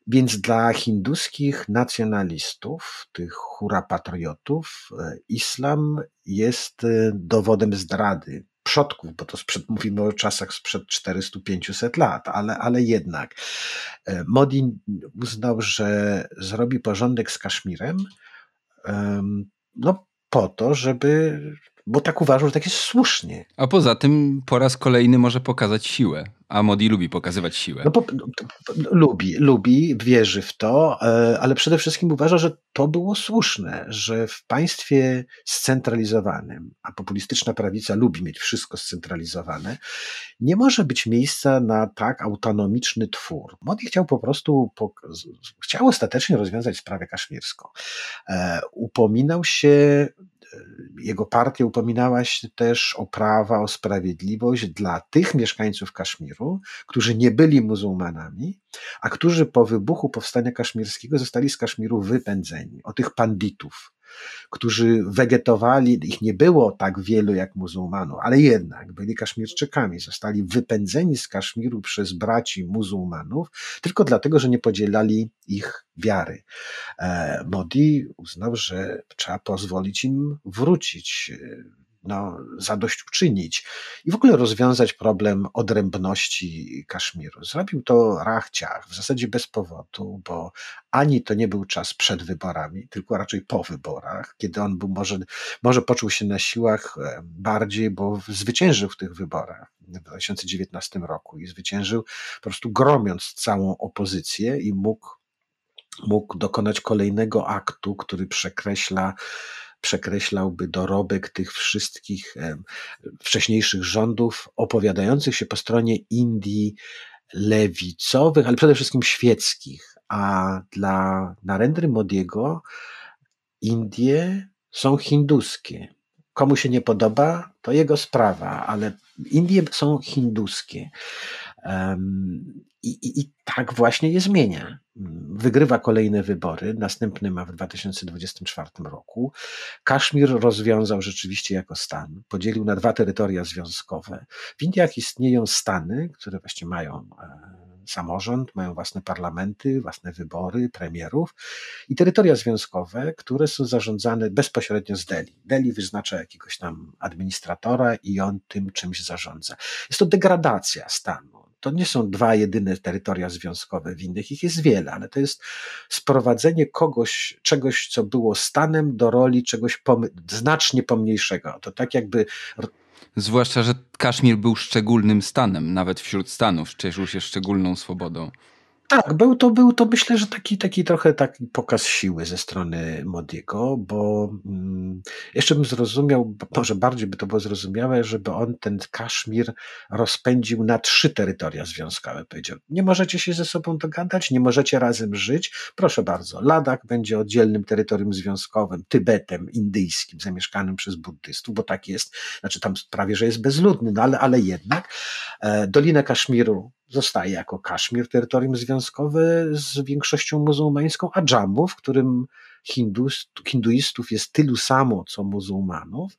Więc dla hinduskich nacjonalistów, tych hura patriotów, e, islam jest dowodem zdrady przodków, bo to sprzed, mówimy o czasach sprzed 400-500 lat, ale, ale jednak. E, Modi uznał, że zrobi porządek z Kaszmirem no, po to, żeby bo tak uważał, że tak jest słusznie. A poza tym po raz kolejny może pokazać siłę. A Modi lubi pokazywać siłę. No, po, no, lubi, lubi, wierzy w to, e, ale przede wszystkim uważa, że to było słuszne, że w państwie scentralizowanym, a populistyczna prawica lubi mieć wszystko scentralizowane, nie może być miejsca na tak autonomiczny twór. Modi chciał po prostu, chciał ostatecznie rozwiązać sprawę kaszmirską. E, upominał się jego partia upominała się też o prawa, o sprawiedliwość dla tych mieszkańców Kaszmiru, którzy nie byli muzułmanami, a którzy po wybuchu powstania kaszmirskiego zostali z Kaszmiru wypędzeni, o tych panditów, którzy wegetowali, ich nie było tak wielu jak muzułmanów, ale jednak byli Kaszmirczykami, zostali wypędzeni z Kaszmiru przez braci muzułmanów, tylko dlatego, że nie podzielali ich wiary. E, Modi uznał, że trzeba pozwolić im wrócić no, zadośćuczynić i w ogóle rozwiązać problem odrębności Kaszmiru. Zrobił to rachciach, w zasadzie bez powodu, bo ani to nie był czas przed wyborami, tylko raczej po wyborach, kiedy on był może, może poczuł się na siłach e, bardziej, bo zwyciężył w tych wyborach w 2019 roku i zwyciężył po prostu gromiąc całą opozycję i mógł, mógł dokonać kolejnego aktu, który przekreśla przekreślałby dorobek tych wszystkich wcześniejszych rządów opowiadających się po stronie Indii lewicowych, ale przede wszystkim świeckich. A dla Narendry Modiego Indie są hinduskie. Komu się nie podoba, to jego sprawa, ale Indie są hinduskie. I, i, I, tak właśnie je zmienia. Wygrywa kolejne wybory, następny ma w 2024 roku. Kaszmir rozwiązał rzeczywiście jako stan, podzielił na dwa terytoria związkowe. W Indiach istnieją stany, które właśnie mają e, samorząd, mają własne parlamenty, własne wybory, premierów i terytoria związkowe, które są zarządzane bezpośrednio z Delhi. Delhi wyznacza jakiegoś tam administratora i on tym czymś zarządza. Jest to degradacja stanu to nie są dwa jedyne terytoria związkowe, w innych ich jest wiele, ale to jest sprowadzenie kogoś, czegoś, co było stanem, do roli czegoś znacznie pomniejszego. To tak jakby. Zwłaszcza, że Kaszmir był szczególnym stanem, nawet wśród stanów, cieszył się szczególną swobodą. Tak, był to, był to myślę, że taki, taki trochę taki pokaz siły ze strony Modiego, bo mm, jeszcze bym zrozumiał, może bardziej by to było zrozumiałe, żeby on ten Kaszmir rozpędził na trzy terytoria związkowe. Powiedział, nie możecie się ze sobą dogadać, nie możecie razem żyć, proszę bardzo, Ladakh będzie oddzielnym terytorium związkowym, Tybetem indyjskim, zamieszkanym przez buddystów, bo tak jest, znaczy tam prawie, że jest bezludny, no ale, ale jednak. E, Dolinę Kaszmiru zostaje jako Kaszmir terytorium związkowe z większością muzułmańską, a Dżammu, w którym hindus, hinduistów jest tylu samo co muzułmanów,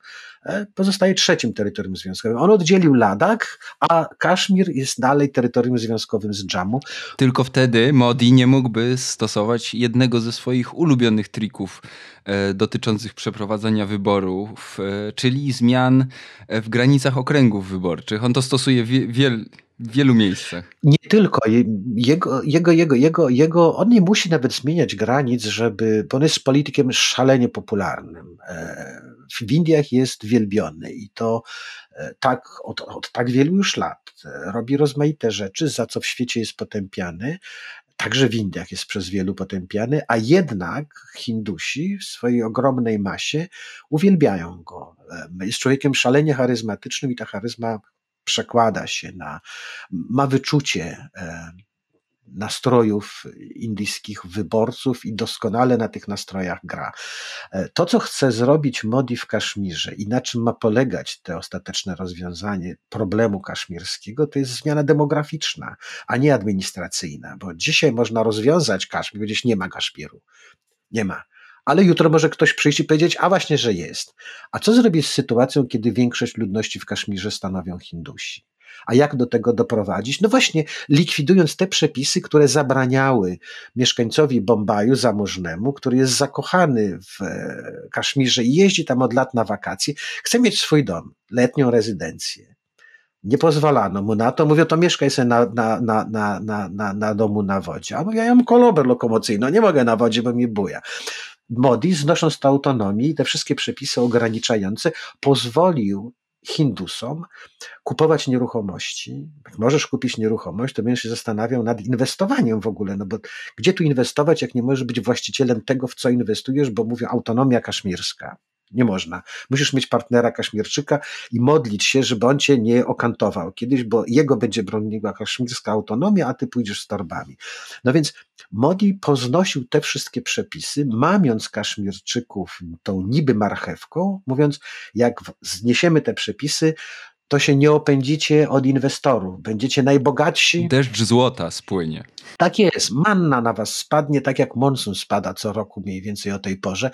e, pozostaje trzecim terytorium związkowym. On oddzielił Ladak, a Kaszmir jest dalej terytorium związkowym z Dżammu. Tylko wtedy Modi nie mógłby stosować jednego ze swoich ulubionych trików e, dotyczących przeprowadzania wyborów, e, czyli zmian w granicach okręgów wyborczych. On to stosuje wiel w wielu miejscach. Nie tylko. Jego, jego, jego, jego, jego, on nie musi nawet zmieniać granic, żeby, bo on jest politykiem szalenie popularnym. E, w Indiach jest wielbiony i to e, tak od, od tak wielu już lat. Robi rozmaite rzeczy, za co w świecie jest potępiany. Także w Indiach jest przez wielu potępiany, a jednak Hindusi w swojej ogromnej masie uwielbiają go. E, jest człowiekiem szalenie charyzmatycznym i ta charyzma przekłada się na, ma wyczucie e, nastrojów indyjskich wyborców i doskonale na tych nastrojach gra. E, to, co chce zrobić Modi w Kaszmirze i na czym ma polegać te ostateczne rozwiązanie problemu kaszmirskiego, to jest zmiana demograficzna, a nie administracyjna, bo dzisiaj można rozwiązać Kaszmir, gdzieś nie ma Kaszmiru. Nie ma ale jutro może ktoś przyjść i powiedzieć, a właśnie, że jest. A co zrobić z sytuacją, kiedy większość ludności w Kaszmirze stanowią Hindusi? A jak do tego doprowadzić? No właśnie, likwidując te przepisy, które zabraniały mieszkańcowi Bombaju zamożnemu, który jest zakochany w e, Kaszmirze i jeździ tam od lat na wakacje, chce mieć swój dom, letnią rezydencję. Nie pozwalano mu na to. Mówią, to mieszkaj sobie na, na, na, na, na, na, na domu na wodzie. A mówię, ja mam kolober lokomocyjny, nie mogę na wodzie, bo mi buja. Modi, znosząc tę autonomię i te wszystkie przepisy ograniczające, pozwolił Hindusom kupować nieruchomości. Jak możesz kupić nieruchomość, to będziesz się zastanawiał nad inwestowaniem w ogóle, no bo gdzie tu inwestować, jak nie możesz być właścicielem tego, w co inwestujesz, bo mówią autonomia kaszmirska. Nie można. Musisz mieć partnera Kaszmirczyka i modlić się, żeby on cię nie okantował kiedyś, bo jego będzie broniła kaszmirska autonomia, a ty pójdziesz z torbami. No więc Modi poznosił te wszystkie przepisy, mamiąc Kaszmirczyków tą niby marchewką, mówiąc, jak zniesiemy te przepisy, to się nie opędzicie od inwestorów. Będziecie najbogatsi. Deszcz złota spłynie. Tak jest. Manna na was spadnie, tak jak monsun spada co roku mniej więcej o tej porze.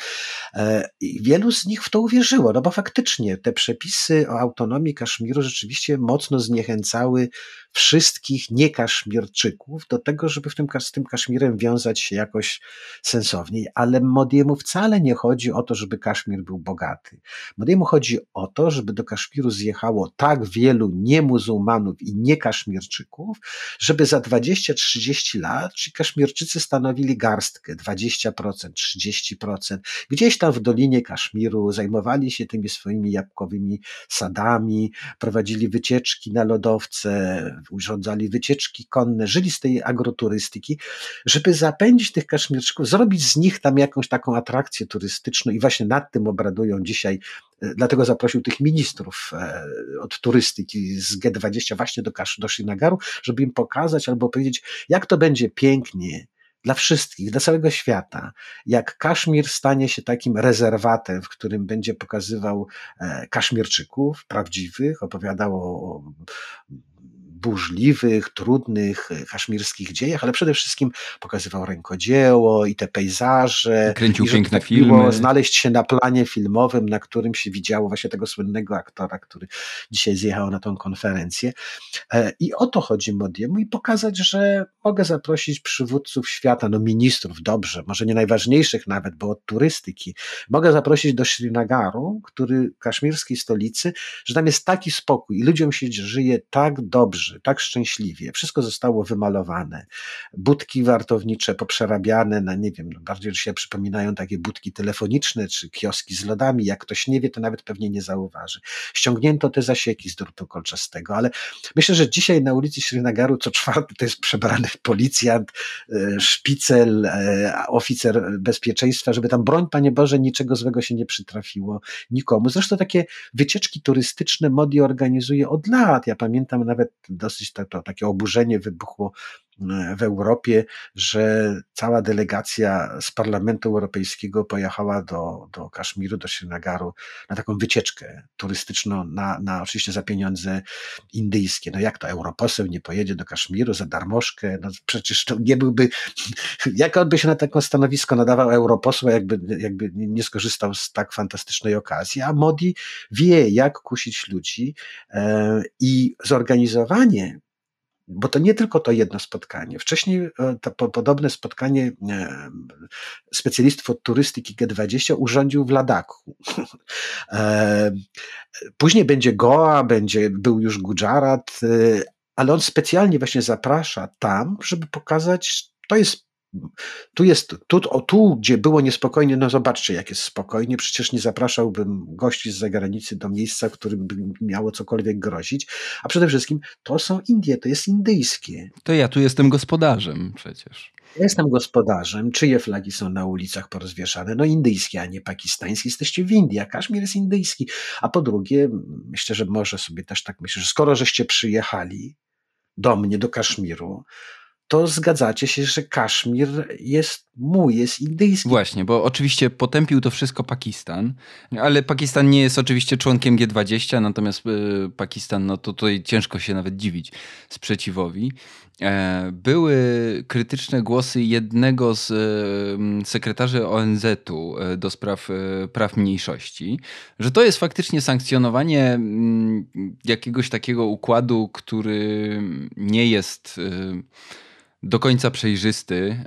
E, I wielu z nich w to uwierzyło, no bo faktycznie te przepisy o autonomii Kaszmiru rzeczywiście mocno zniechęcały wszystkich niekaszmirczyków do tego, żeby w tym, z tym Kaszmirem wiązać się jakoś sensowniej. Ale Modiemu wcale nie chodzi o to, żeby Kaszmir był bogaty. Modiemu chodzi o to, żeby do Kaszmiru zjechało tak wielu niemuzułmanów i niekaszmirczyków, żeby za 20-30 lat ci Kaszmirczycy stanowili garstkę 20%, 30%. Gdzieś tam w Dolinie Kaszmiru zajmowali się tymi swoimi jabłkowymi sadami, prowadzili wycieczki na lodowce, urządzali wycieczki konne, żyli z tej agroturystyki, żeby zapędzić tych kaszmirczyków, zrobić z nich tam jakąś taką atrakcję turystyczną i właśnie nad tym obradują dzisiaj Dlatego zaprosił tych ministrów e, od turystyki z G20 właśnie do, do Srinagaru, żeby im pokazać albo powiedzieć, jak to będzie pięknie dla wszystkich, dla całego świata. Jak Kaszmir stanie się takim rezerwatem, w którym będzie pokazywał e, Kaszmirczyków prawdziwych, opowiadał o burzliwych, trudnych e, kaszmirskich dziejach, ale przede wszystkim pokazywał rękodzieło i te pejzaże. Kręcił i piękne tak filmy. znaleźć się na planie filmowym, na którym się widziało właśnie tego słynnego aktora, który dzisiaj zjechał na tą konferencję. E, I o to chodzi Modiemu i pokazać, że mogę zaprosić przywódców świata, no ministrów, dobrze, może nie najważniejszych nawet, bo od turystyki. Mogę zaprosić do Srinagaru, który kaszmirskiej stolicy, że tam jest taki spokój i ludziom się żyje tak dobrze, tak szczęśliwie. Wszystko zostało wymalowane. Budki wartownicze poprzerabiane na, nie wiem, no bardziej się przypominają takie budki telefoniczne czy kioski z lodami. Jak ktoś nie wie, to nawet pewnie nie zauważy. Ściągnięto te zasieki z drutu kolczastego, ale myślę, że dzisiaj na ulicy Srinagaru co czwarty to jest przebrany policjant, e, szpicel, e, oficer bezpieczeństwa, żeby tam broń, Panie Boże, niczego złego się nie przytrafiło nikomu. Zresztą takie wycieczki turystyczne Modi organizuje od lat. Ja pamiętam nawet dosyć to, to takie oburzenie wybuchło w Europie, że cała delegacja z Parlamentu Europejskiego pojechała do, do Kaszmiru, do Srinagaru na taką wycieczkę turystyczną, na, na oczywiście za pieniądze indyjskie. No jak to europoseł nie pojedzie do Kaszmiru za darmożkę? No przecież to nie byłby, [laughs] jak on by się na takie stanowisko nadawał europosła, jakby, jakby nie skorzystał z tak fantastycznej okazji, a Modi wie, jak kusić ludzi e, i zorganizowanie bo to nie tylko to jedno spotkanie. Wcześniej e, to podobne spotkanie e, specjalistów od turystyki G20 urządził w Ladaku. [laughs] E, później będzie Goa, będzie, był już Gujarat, ale on specjalnie właśnie zaprasza tam, żeby pokazać, to jest tu jest, tu, o, tu, gdzie było niespokojnie, no zobaczcie, jak jest spokojnie. Przecież nie zapraszałbym gości z zagranicy do miejsca, w którym by miało cokolwiek grozić. A przede wszystkim to są Indie, to jest indyjskie. To ja tu jestem gospodarzem przecież. Ja jestem gospodarzem. Czyje flagi są na ulicach porozwieszane? No indyjskie, a nie pakistańskie. Jesteście w Indii, a Kaszmir jest indyjski. A po drugie, myślę, że może sobie też tak myśleć, że skoro żeście przyjechali do mnie, do Kaszmiru, to zgadzacie się, że Kaszmir jest mój, jest indyjski. Właśnie, bo oczywiście potępił to wszystko Pakistan, ale Pakistan nie jest oczywiście członkiem G20, natomiast y, Pakistan, no to tutaj ciężko się nawet dziwić sprzeciwowi. E, były krytyczne głosy jednego z y, sekretarzy ONZ-u e, do spraw praw mniejszości, że to jest faktycznie sankcjonowanie jakiegoś takiego układu, który nie jest do końca przejrzysty,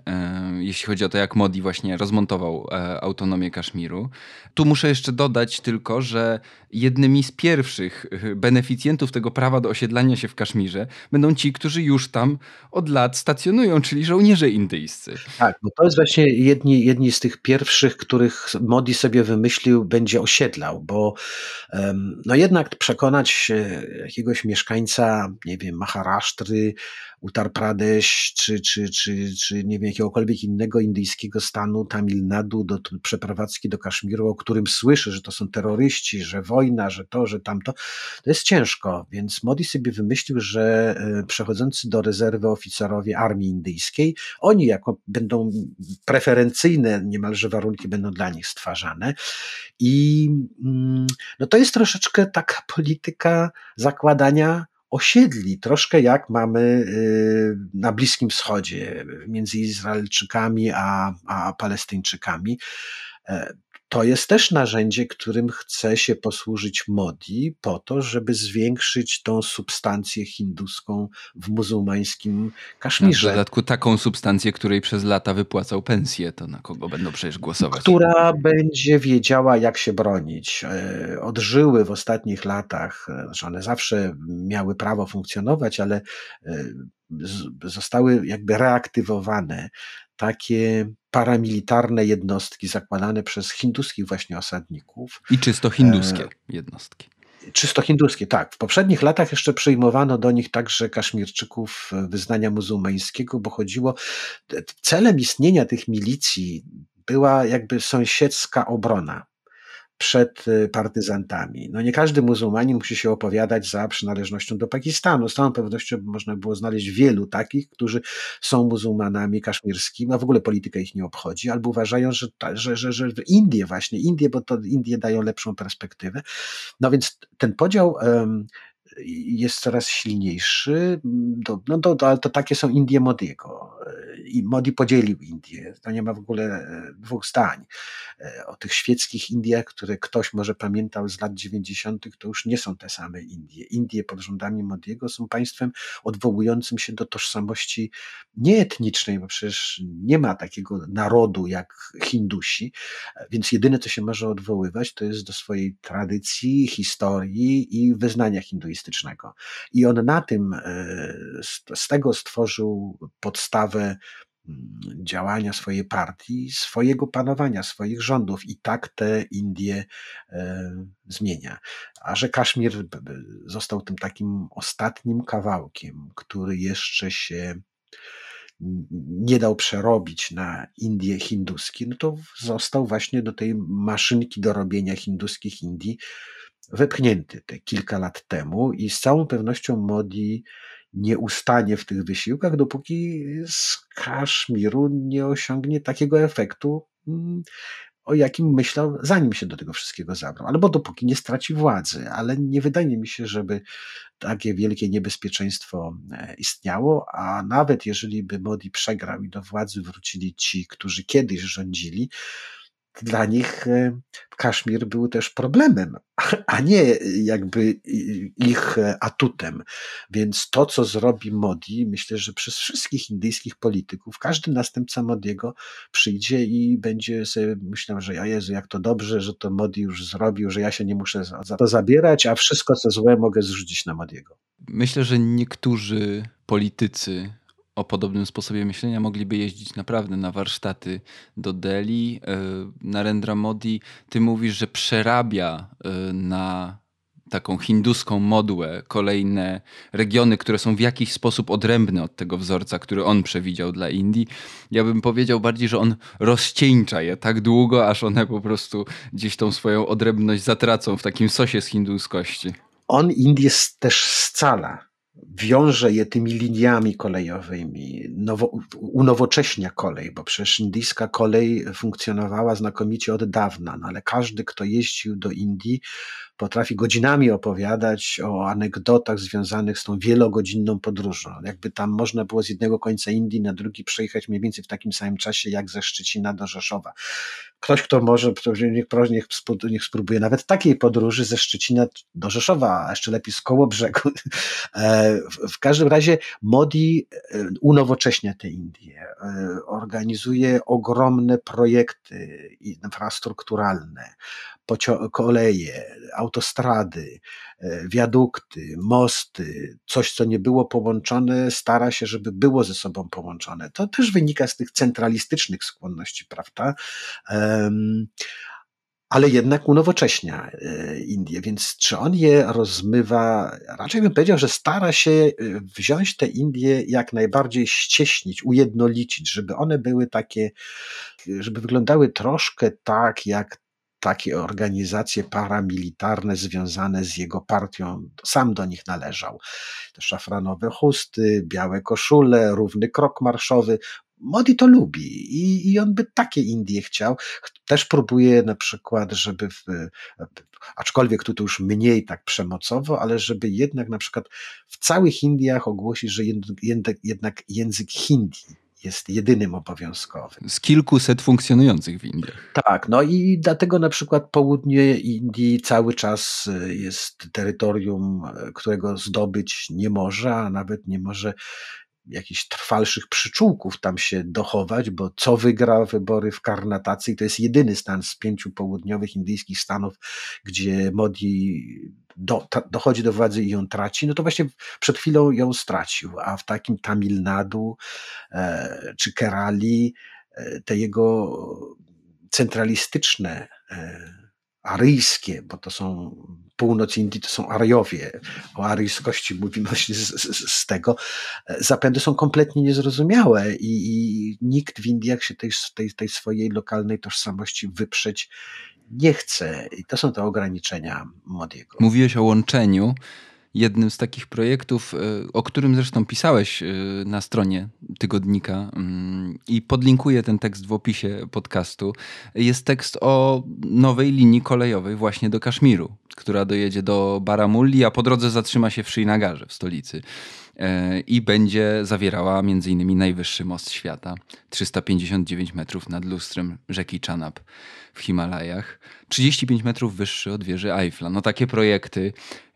jeśli chodzi o to, jak Modi właśnie rozmontował e, autonomię Kaszmiru. Tu muszę jeszcze dodać tylko, że jednymi z pierwszych e, beneficjentów tego prawa do osiedlania się w Kaszmirze będą ci, którzy już tam od lat stacjonują, czyli żołnierze indyjscy. Tak, bo to jest właśnie jedni, jedni z tych pierwszych, których Modi sobie wymyślił, będzie osiedlał, bo no jednak przekonać jakiegoś mieszkańca, nie wiem, Maharasztry, Uttar Pradesh, czy, czy, czy, czy nie wiem, jakiegokolwiek innego indyjskiego stanu, Tamil Nadu, do przeprowadzki do Kaszmiru, o którym słyszy, że to są terroryści, że wojna, że to, że tamto, to jest ciężko. Więc Modi sobie wymyślił, że e, przechodzący do rezerwy oficerowie armii indyjskiej, oni jako będą preferencyjne niemalże warunki będą dla nich stwarzane. I mm, no to jest troszeczkę taka polityka zakładania osiedli, troszkę jak mamy y, na Bliskim Wschodzie, między Izraelczykami a, a Palestyńczykami. To jest też narzędzie, którym chce się posłużyć Modi po to, żeby zwiększyć tą substancję hinduską w muzułmańskim Kaszmirze. W dodatku taką substancję, której przez lata wypłacał pensję, to na kogo będą przecież głosować? Która będzie wiedziała, jak się bronić. E, odżyły w ostatnich latach, e, znaczy one zawsze miały prawo funkcjonować, ale e, zostały jakby reaktywowane takie paramilitarne jednostki zakładane przez hinduskich właśnie osadników. I czysto hinduskie e, jednostki. Czysto hinduskie, tak. W poprzednich latach jeszcze przyjmowano do nich także kaszmirczyków wyznania muzułmańskiego, bo chodziło. Celem istnienia tych milicji była jakby sąsiedzka obrona przed y, partyzantami. No nie każdy muzułmanin musi się opowiadać za przynależnością do Pakistanu. Z całą pewnością można było znaleźć wielu takich, którzy są muzułmanami kaszmirskimi, a w ogóle polityka ich nie obchodzi, albo uważają, że, że, że, że Indie właśnie, Indie, bo to Indie dają lepszą perspektywę. No więc ten podział um, jest coraz silniejszy, do, no to, ale to takie są Indie Modiego. I Modi podzielił Indię. To nie ma w ogóle e, dwóch zdań. E, o tych świeckich Indiach, które ktoś może pamiętał z lat 90., to już nie są te same Indie. Indie pod rządami Modiego są państwem odwołującym się do tożsamości nieetnicznej, bo przecież nie ma takiego narodu jak Hindusi, więc jedyne, co się może odwoływać, to jest do swojej tradycji, historii i wyznania hinduistycznego. I on na tym, z tego stworzył podstawę działania swojej partii, swojego panowania, swoich rządów i tak te Indie e, zmienia. A że Kaszmir został tym takim ostatnim kawałkiem, który jeszcze się nie dał przerobić na Indie hinduskie, no to został właśnie do tej maszynki do robienia hinduskich Indii wepchnięty te kilka lat temu i z całą pewnością Modi nie ustanie w tych wysiłkach, dopóki z Kaszmiru nie osiągnie takiego efektu, mm, o jakim myślał, zanim się do tego wszystkiego zabrał, albo dopóki nie straci władzy, ale nie wydaje mi się, żeby takie wielkie niebezpieczeństwo e, istniało, a nawet jeżeli by Modi przegrał i do władzy wrócili ci, którzy kiedyś rządzili, dla nich e, Kaszmir był też problemem, a nie jakby ich atutem. Więc to, co zrobi Modi, myślę, że przez wszystkich indyjskich polityków, każdy następca Modiego przyjdzie i będzie sobie myślał, że ja Jezu, jak to dobrze, że to Modi już zrobił, że ja się nie muszę za to zabierać, a wszystko, co złe, mogę zrzucić na Modiego. Myślę, że niektórzy politycy o podobnym sposobie myślenia mogliby jeździć naprawdę na warsztaty do Delhi. E, Narendra Modi, ty mówisz, że przerabia e, na taką hinduską modłę kolejne regiony, które są w jakiś sposób odrębne od tego wzorca, który on przewidział dla Indii. Ja bym powiedział bardziej, że on rozcieńcza je tak długo, aż one po prostu gdzieś tą swoją odrębność zatracą w takim sosie z hinduskości. On Indię też scala wiąże je tymi liniami kolejowymi, nowo, unowocześnia kolej, bo przecież indyjska kolej funkcjonowała znakomicie od dawna, no ale każdy, kto jeździł do Indii, potrafi godzinami opowiadać o anegdotach związanych z tą wielogodzinną podróżą. Jakby tam można było z jednego końca Indii na drugi przejechać mniej więcej w takim samym czasie jak ze Szczecina do Rzeszowa. Ktoś, kto może, niech, niech, niech spróbuje nawet takiej podróży ze Szczecina do Rzeszowa, a jeszcze lepiej z koło brzegu. [laughs] E, w każdym razie Modi e, unowocześnia te Indie, e, organizuje ogromne projekty infrastrukturalne, koleje, autostrady, e, wiadukty, mosty, coś, co nie było połączone, stara się, żeby było ze sobą połączone. To też wynika z tych centralistycznych skłonności, prawda? ale jednak unowocześnia e, Indie, więc czy on je rozmywa? Raczej bym powiedział, że stara się e, wziąć te Indie jak najbardziej ścieśnić, ujednolicić, żeby one były takie, żeby wyglądały troszkę tak, jak takie organizacje paramilitarne związane z jego partią, sam do nich należał. Te szafranowe chusty, białe koszule, równy krok marszowy. Modi to lubi i, i on by takie Indie chciał. Też próbuje na przykład, żeby, w, aczkolwiek tu to już mniej tak przemocowo, ale żeby jednak na przykład w całych Indiach ogłosić, że jednak język hindi jest jedynym obowiązkowym. Z kilkuset funkcjonujących w Indiach. Tak, no i dlatego na przykład południe Indii cały czas e, jest terytorium, e, którego zdobyć nie może, a nawet nie może jakichś trwalszych przyczółków tam się dochować, bo co wygra wybory w Karnatacji, to jest jedyny stan z pięciu południowych indyjskich stanów, gdzie Modi do, ta, dochodzi do władzy i ją traci, no to właśnie przed chwilą ją stracił, a w takim Tamil Nadu e, czy Kerali e, te jego centralistyczne e, aryjskie, bo to są północ Indii, to są Ariowie. O aryjskości mówimy właśnie z, z, z tego. E, zapędy są kompletnie niezrozumiałe i, i nikt w Indiach się tej, tej, tej swojej lokalnej tożsamości wyprzeć nie chce. I to są te ograniczenia Modiego. Mówiłeś o łączeniu jednym z takich projektów, e, o którym zresztą pisałeś e, na stronie tygodnika mm, i podlinkuję ten tekst w opisie podcastu, jest tekst o nowej linii kolejowej właśnie do Kaszmiru, która dojedzie do Baramulli, a po drodze zatrzyma się w Srinagarze, w stolicy. e, i będzie zawierała m.in. najwyższy most świata 359 metrów nad lustrem rzeki Chanab Himalajach, 35 metrów wyższy od wieży Eiffla. No takie projekty,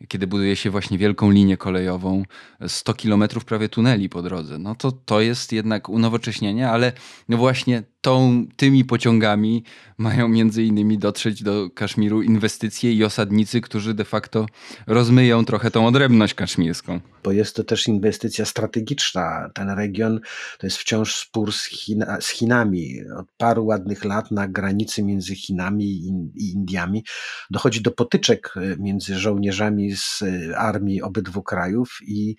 kiedy buduje się właśnie wielką linię kolejową, 100 kilometrów prawie tuneli po drodze, no to to jest jednak unowocześnienie, ale no właśnie tą, tymi pociągami mają między innymi dotrzeć do Kaszmiru inwestycje i osadnicy, którzy de facto rozmyją trochę tą odrębność kaszmirską. Bo jest to też inwestycja strategiczna. Ten region to jest wciąż spór z, China, z Chinami. Od paru ładnych lat na granicy między Chinami i Indiami dochodzi do potyczek e, między żołnierzami z e, armii obydwu krajów i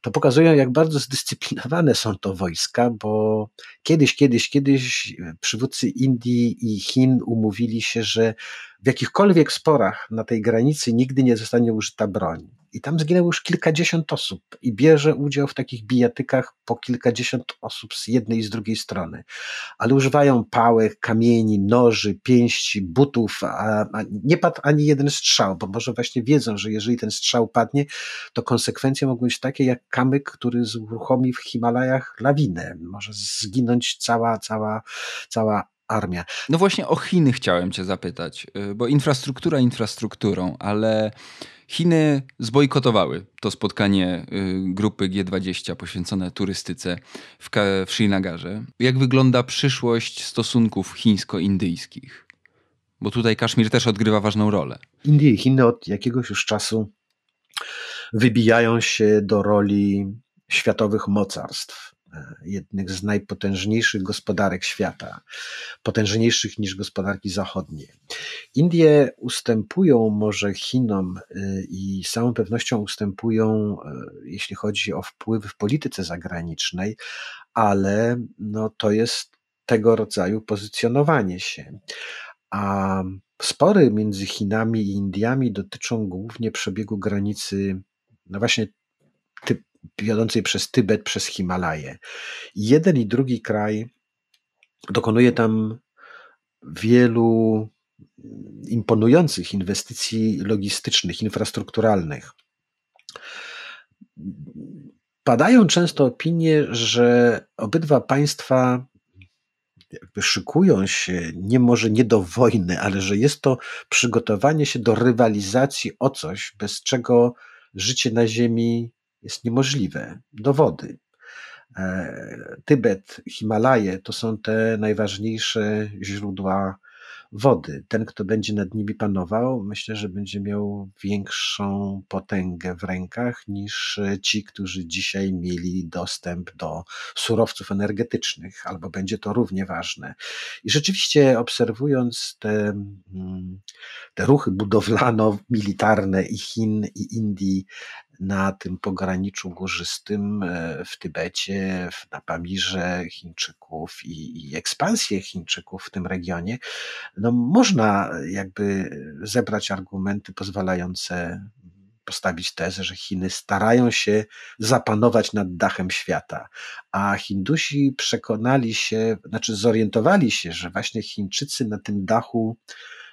to pokazuje, jak bardzo zdyscyplinowane są to wojska, bo kiedyś, kiedyś, kiedyś przywódcy Indii i Chin umówili się, że w jakichkolwiek sporach na tej granicy nigdy nie zostanie użyta broń. I tam zginęło już kilkadziesiąt osób i bierze udział w takich bijatykach po kilkadziesiąt osób z jednej i z drugiej strony. Ale używają pałek, kamieni, noży, pięści, butów, a, nie padł ani jeden strzał, bo może właśnie wiedzą, że jeżeli ten strzał padnie, to konsekwencje mogą być takie jak kamyk, który uruchomi w Himalajach lawinę. Może zginąć cała, cała, cała armia. No właśnie o Chiny chciałem cię zapytać, y, bo infrastruktura infrastrukturą, ale Chiny zbojkotowały to spotkanie y, grupy G20 poświęcone turystyce w, w Srinagarze. Jak wygląda przyszłość stosunków chińsko-indyjskich? Bo tutaj Kaszmir też odgrywa ważną rolę. Indie i Chiny od jakiegoś już czasu wybijają się do roli światowych mocarstw jednych z najpotężniejszych gospodarek świata, potężniejszych niż gospodarki zachodnie. Indie ustępują może Chinom y, i z całą pewnością ustępują, y, jeśli chodzi o wpływy w polityce zagranicznej, ale no, to jest tego rodzaju pozycjonowanie się. A spory między Chinami i Indiami dotyczą głównie przebiegu granicy, no właśnie wiodącej przez Tybet, przez Himalaje. Jeden i drugi kraj dokonuje tam wielu imponujących inwestycji logistycznych, infrastrukturalnych. Padają często opinie, że obydwa państwa jakby szykują się, nie może nie do wojny, ale że jest to przygotowanie się do rywalizacji o coś, bez czego życie na Ziemi jest niemożliwe. Dowody. E, Tybet, Himalaje to są te najważniejsze źródła wody. Ten, kto będzie nad nimi panował, myślę, że będzie miał większą potęgę w rękach niż ci, którzy dzisiaj mieli dostęp do surowców energetycznych, albo będzie to równie ważne. I rzeczywiście, obserwując te, mm, te ruchy budowlano-militarne i Chin, i Indii na tym pograniczu górzystym e, w Tybecie, na Pamirze Chińczyków i, i ekspansję Chińczyków w tym regionie, no można jakby zebrać argumenty pozwalające postawić tezę, że Chiny starają się zapanować nad dachem świata, a Hindusi przekonali się, znaczy zorientowali się, że właśnie Chińczycy na tym dachu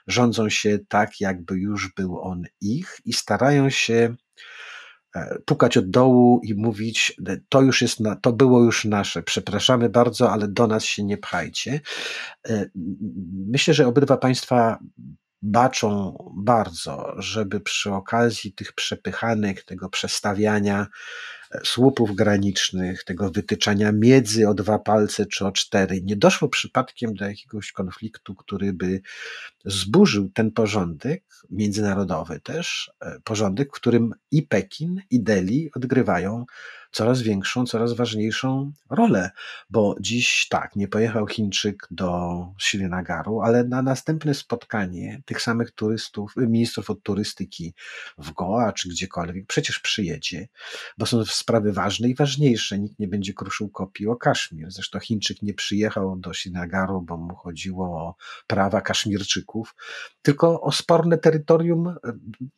rządzą się tak, jakby już był on ich i starają się E, pukać od dołu i mówić, to już jest, na, to było już nasze, przepraszamy bardzo, ale do nas się nie pchajcie. E, myślę, że obydwa państwa baczą bardzo, żeby przy okazji tych przepychanych, tego przestawiania e, słupów granicznych, tego wytyczania miedzy o dwa palce czy o cztery, nie doszło przypadkiem do jakiegoś konfliktu, który by zburzył ten porządek międzynarodowy też, e, porządek, w którym i Pekin, i Delhi odgrywają coraz większą, coraz ważniejszą rolę, bo dziś tak, nie pojechał Chińczyk do Srinagaru, ale na następne spotkanie tych samych turystów, ministrów od turystyki w Goa czy gdziekolwiek przecież przyjedzie, bo są sprawy ważne i ważniejsze. Nikt nie będzie kruszył kopii o Kaszmir. Zresztą Chińczyk nie przyjechał do Srinagaru, bo mu chodziło o prawa Kaszmirczyków, tylko o sporne terytorium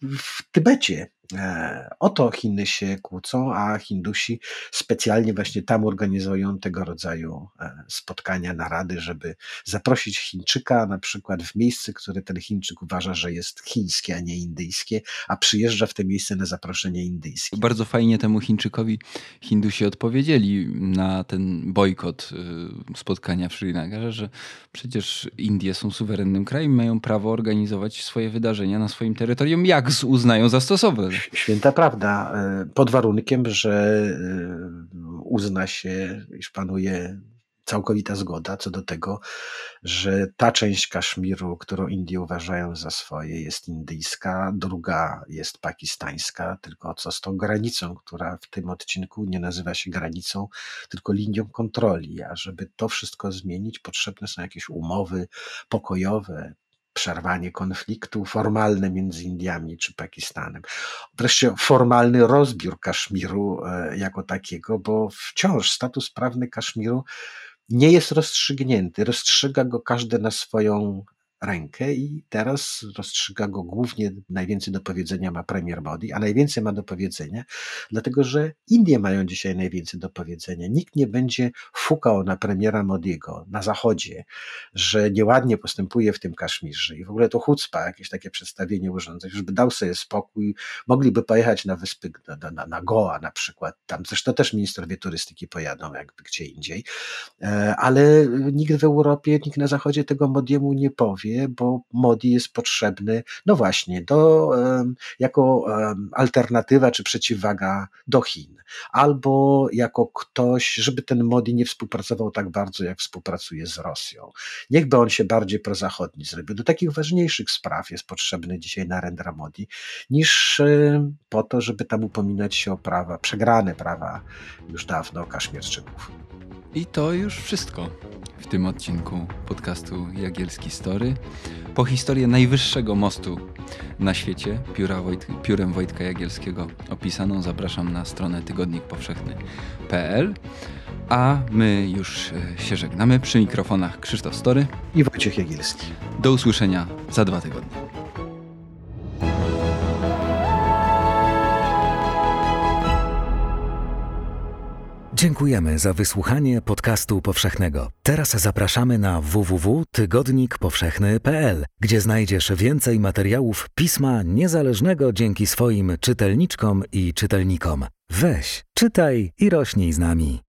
w Tybecie E, o to Chiny się kłócą, a Hindusi specjalnie właśnie tam organizują tego rodzaju e, spotkania, narady, żeby zaprosić Chińczyka na przykład w miejsce, które ten Chińczyk uważa, że jest chińskie, a nie indyjskie, a przyjeżdża w to miejsce na zaproszenie indyjskie. Bardzo fajnie temu Chińczykowi Hindusi odpowiedzieli na ten bojkot y, spotkania w Sri Lanka, że przecież Indie są suwerennym krajem, mają prawo organizować swoje wydarzenia na swoim terytorium, jak uznają za stosowne. Święta prawda, e, pod warunkiem, że e, uzna się, iż panuje całkowita zgoda co do tego, że ta część Kaszmiru, którą Indie uważają za swoje, jest indyjska, druga jest pakistańska, tylko co z tą granicą, która w tym odcinku nie nazywa się granicą, tylko linią kontroli. A żeby to wszystko zmienić, potrzebne są jakieś umowy pokojowe, przerwanie konfliktu formalne między Indiami czy Pakistanem. Wreszcie formalny rozbiór Kaszmiru e, jako takiego, bo wciąż status prawny Kaszmiru nie jest rozstrzygnięty. Rozstrzyga go każdy na swoją rękę i teraz rozstrzyga go głównie, najwięcej do powiedzenia ma premier Modi, a najwięcej ma do powiedzenia, dlatego że Indie mają dzisiaj najwięcej do powiedzenia. Nikt nie będzie fukał na premiera Modiego na zachodzie, że nieładnie postępuje w tym Kaszmirze. I w ogóle to chucpa, jakieś takie przedstawienie urządzeń, żeby dał sobie spokój, mogliby pojechać na wyspy, na, na, na Goa na przykład, tam zresztą też ministrowie turystyki pojadą jakby gdzie indziej, e, ale nikt w Europie, nikt na zachodzie tego Modiemu nie powie, bo Modi jest potrzebny, no właśnie, do, jako alternatywa czy przeciwwaga do Chin, albo jako ktoś, żeby ten Modi nie współpracował tak bardzo, jak współpracuje z Rosją. Niechby on się bardziej prozachodni zrobił. Do takich ważniejszych spraw jest potrzebny dzisiaj Narendra Modi, niż po to, żeby tam upominać się o prawa, przegrane prawa już dawno Kaszmierczyków. I to już wszystko w tym odcinku podcastu Jagielski Story. Po historię najwyższego mostu na świecie, pióra Wojt piórem Wojtka Jagielskiego opisaną, zapraszam na stronę tygodnikpowszechny.pl. A my już e, się żegnamy. Przy mikrofonach Krzysztof Story i Wojciech Jagielski. Do usłyszenia za dwa tygodnie. Dziękujemy za wysłuchanie podcastu powszechnego. Teraz zapraszamy na www.tygodnikpowszechny.pl, gdzie znajdziesz więcej materiałów pisma niezależnego dzięki swoim czytelniczkom i czytelnikom. Weź, czytaj i rośnij z nami.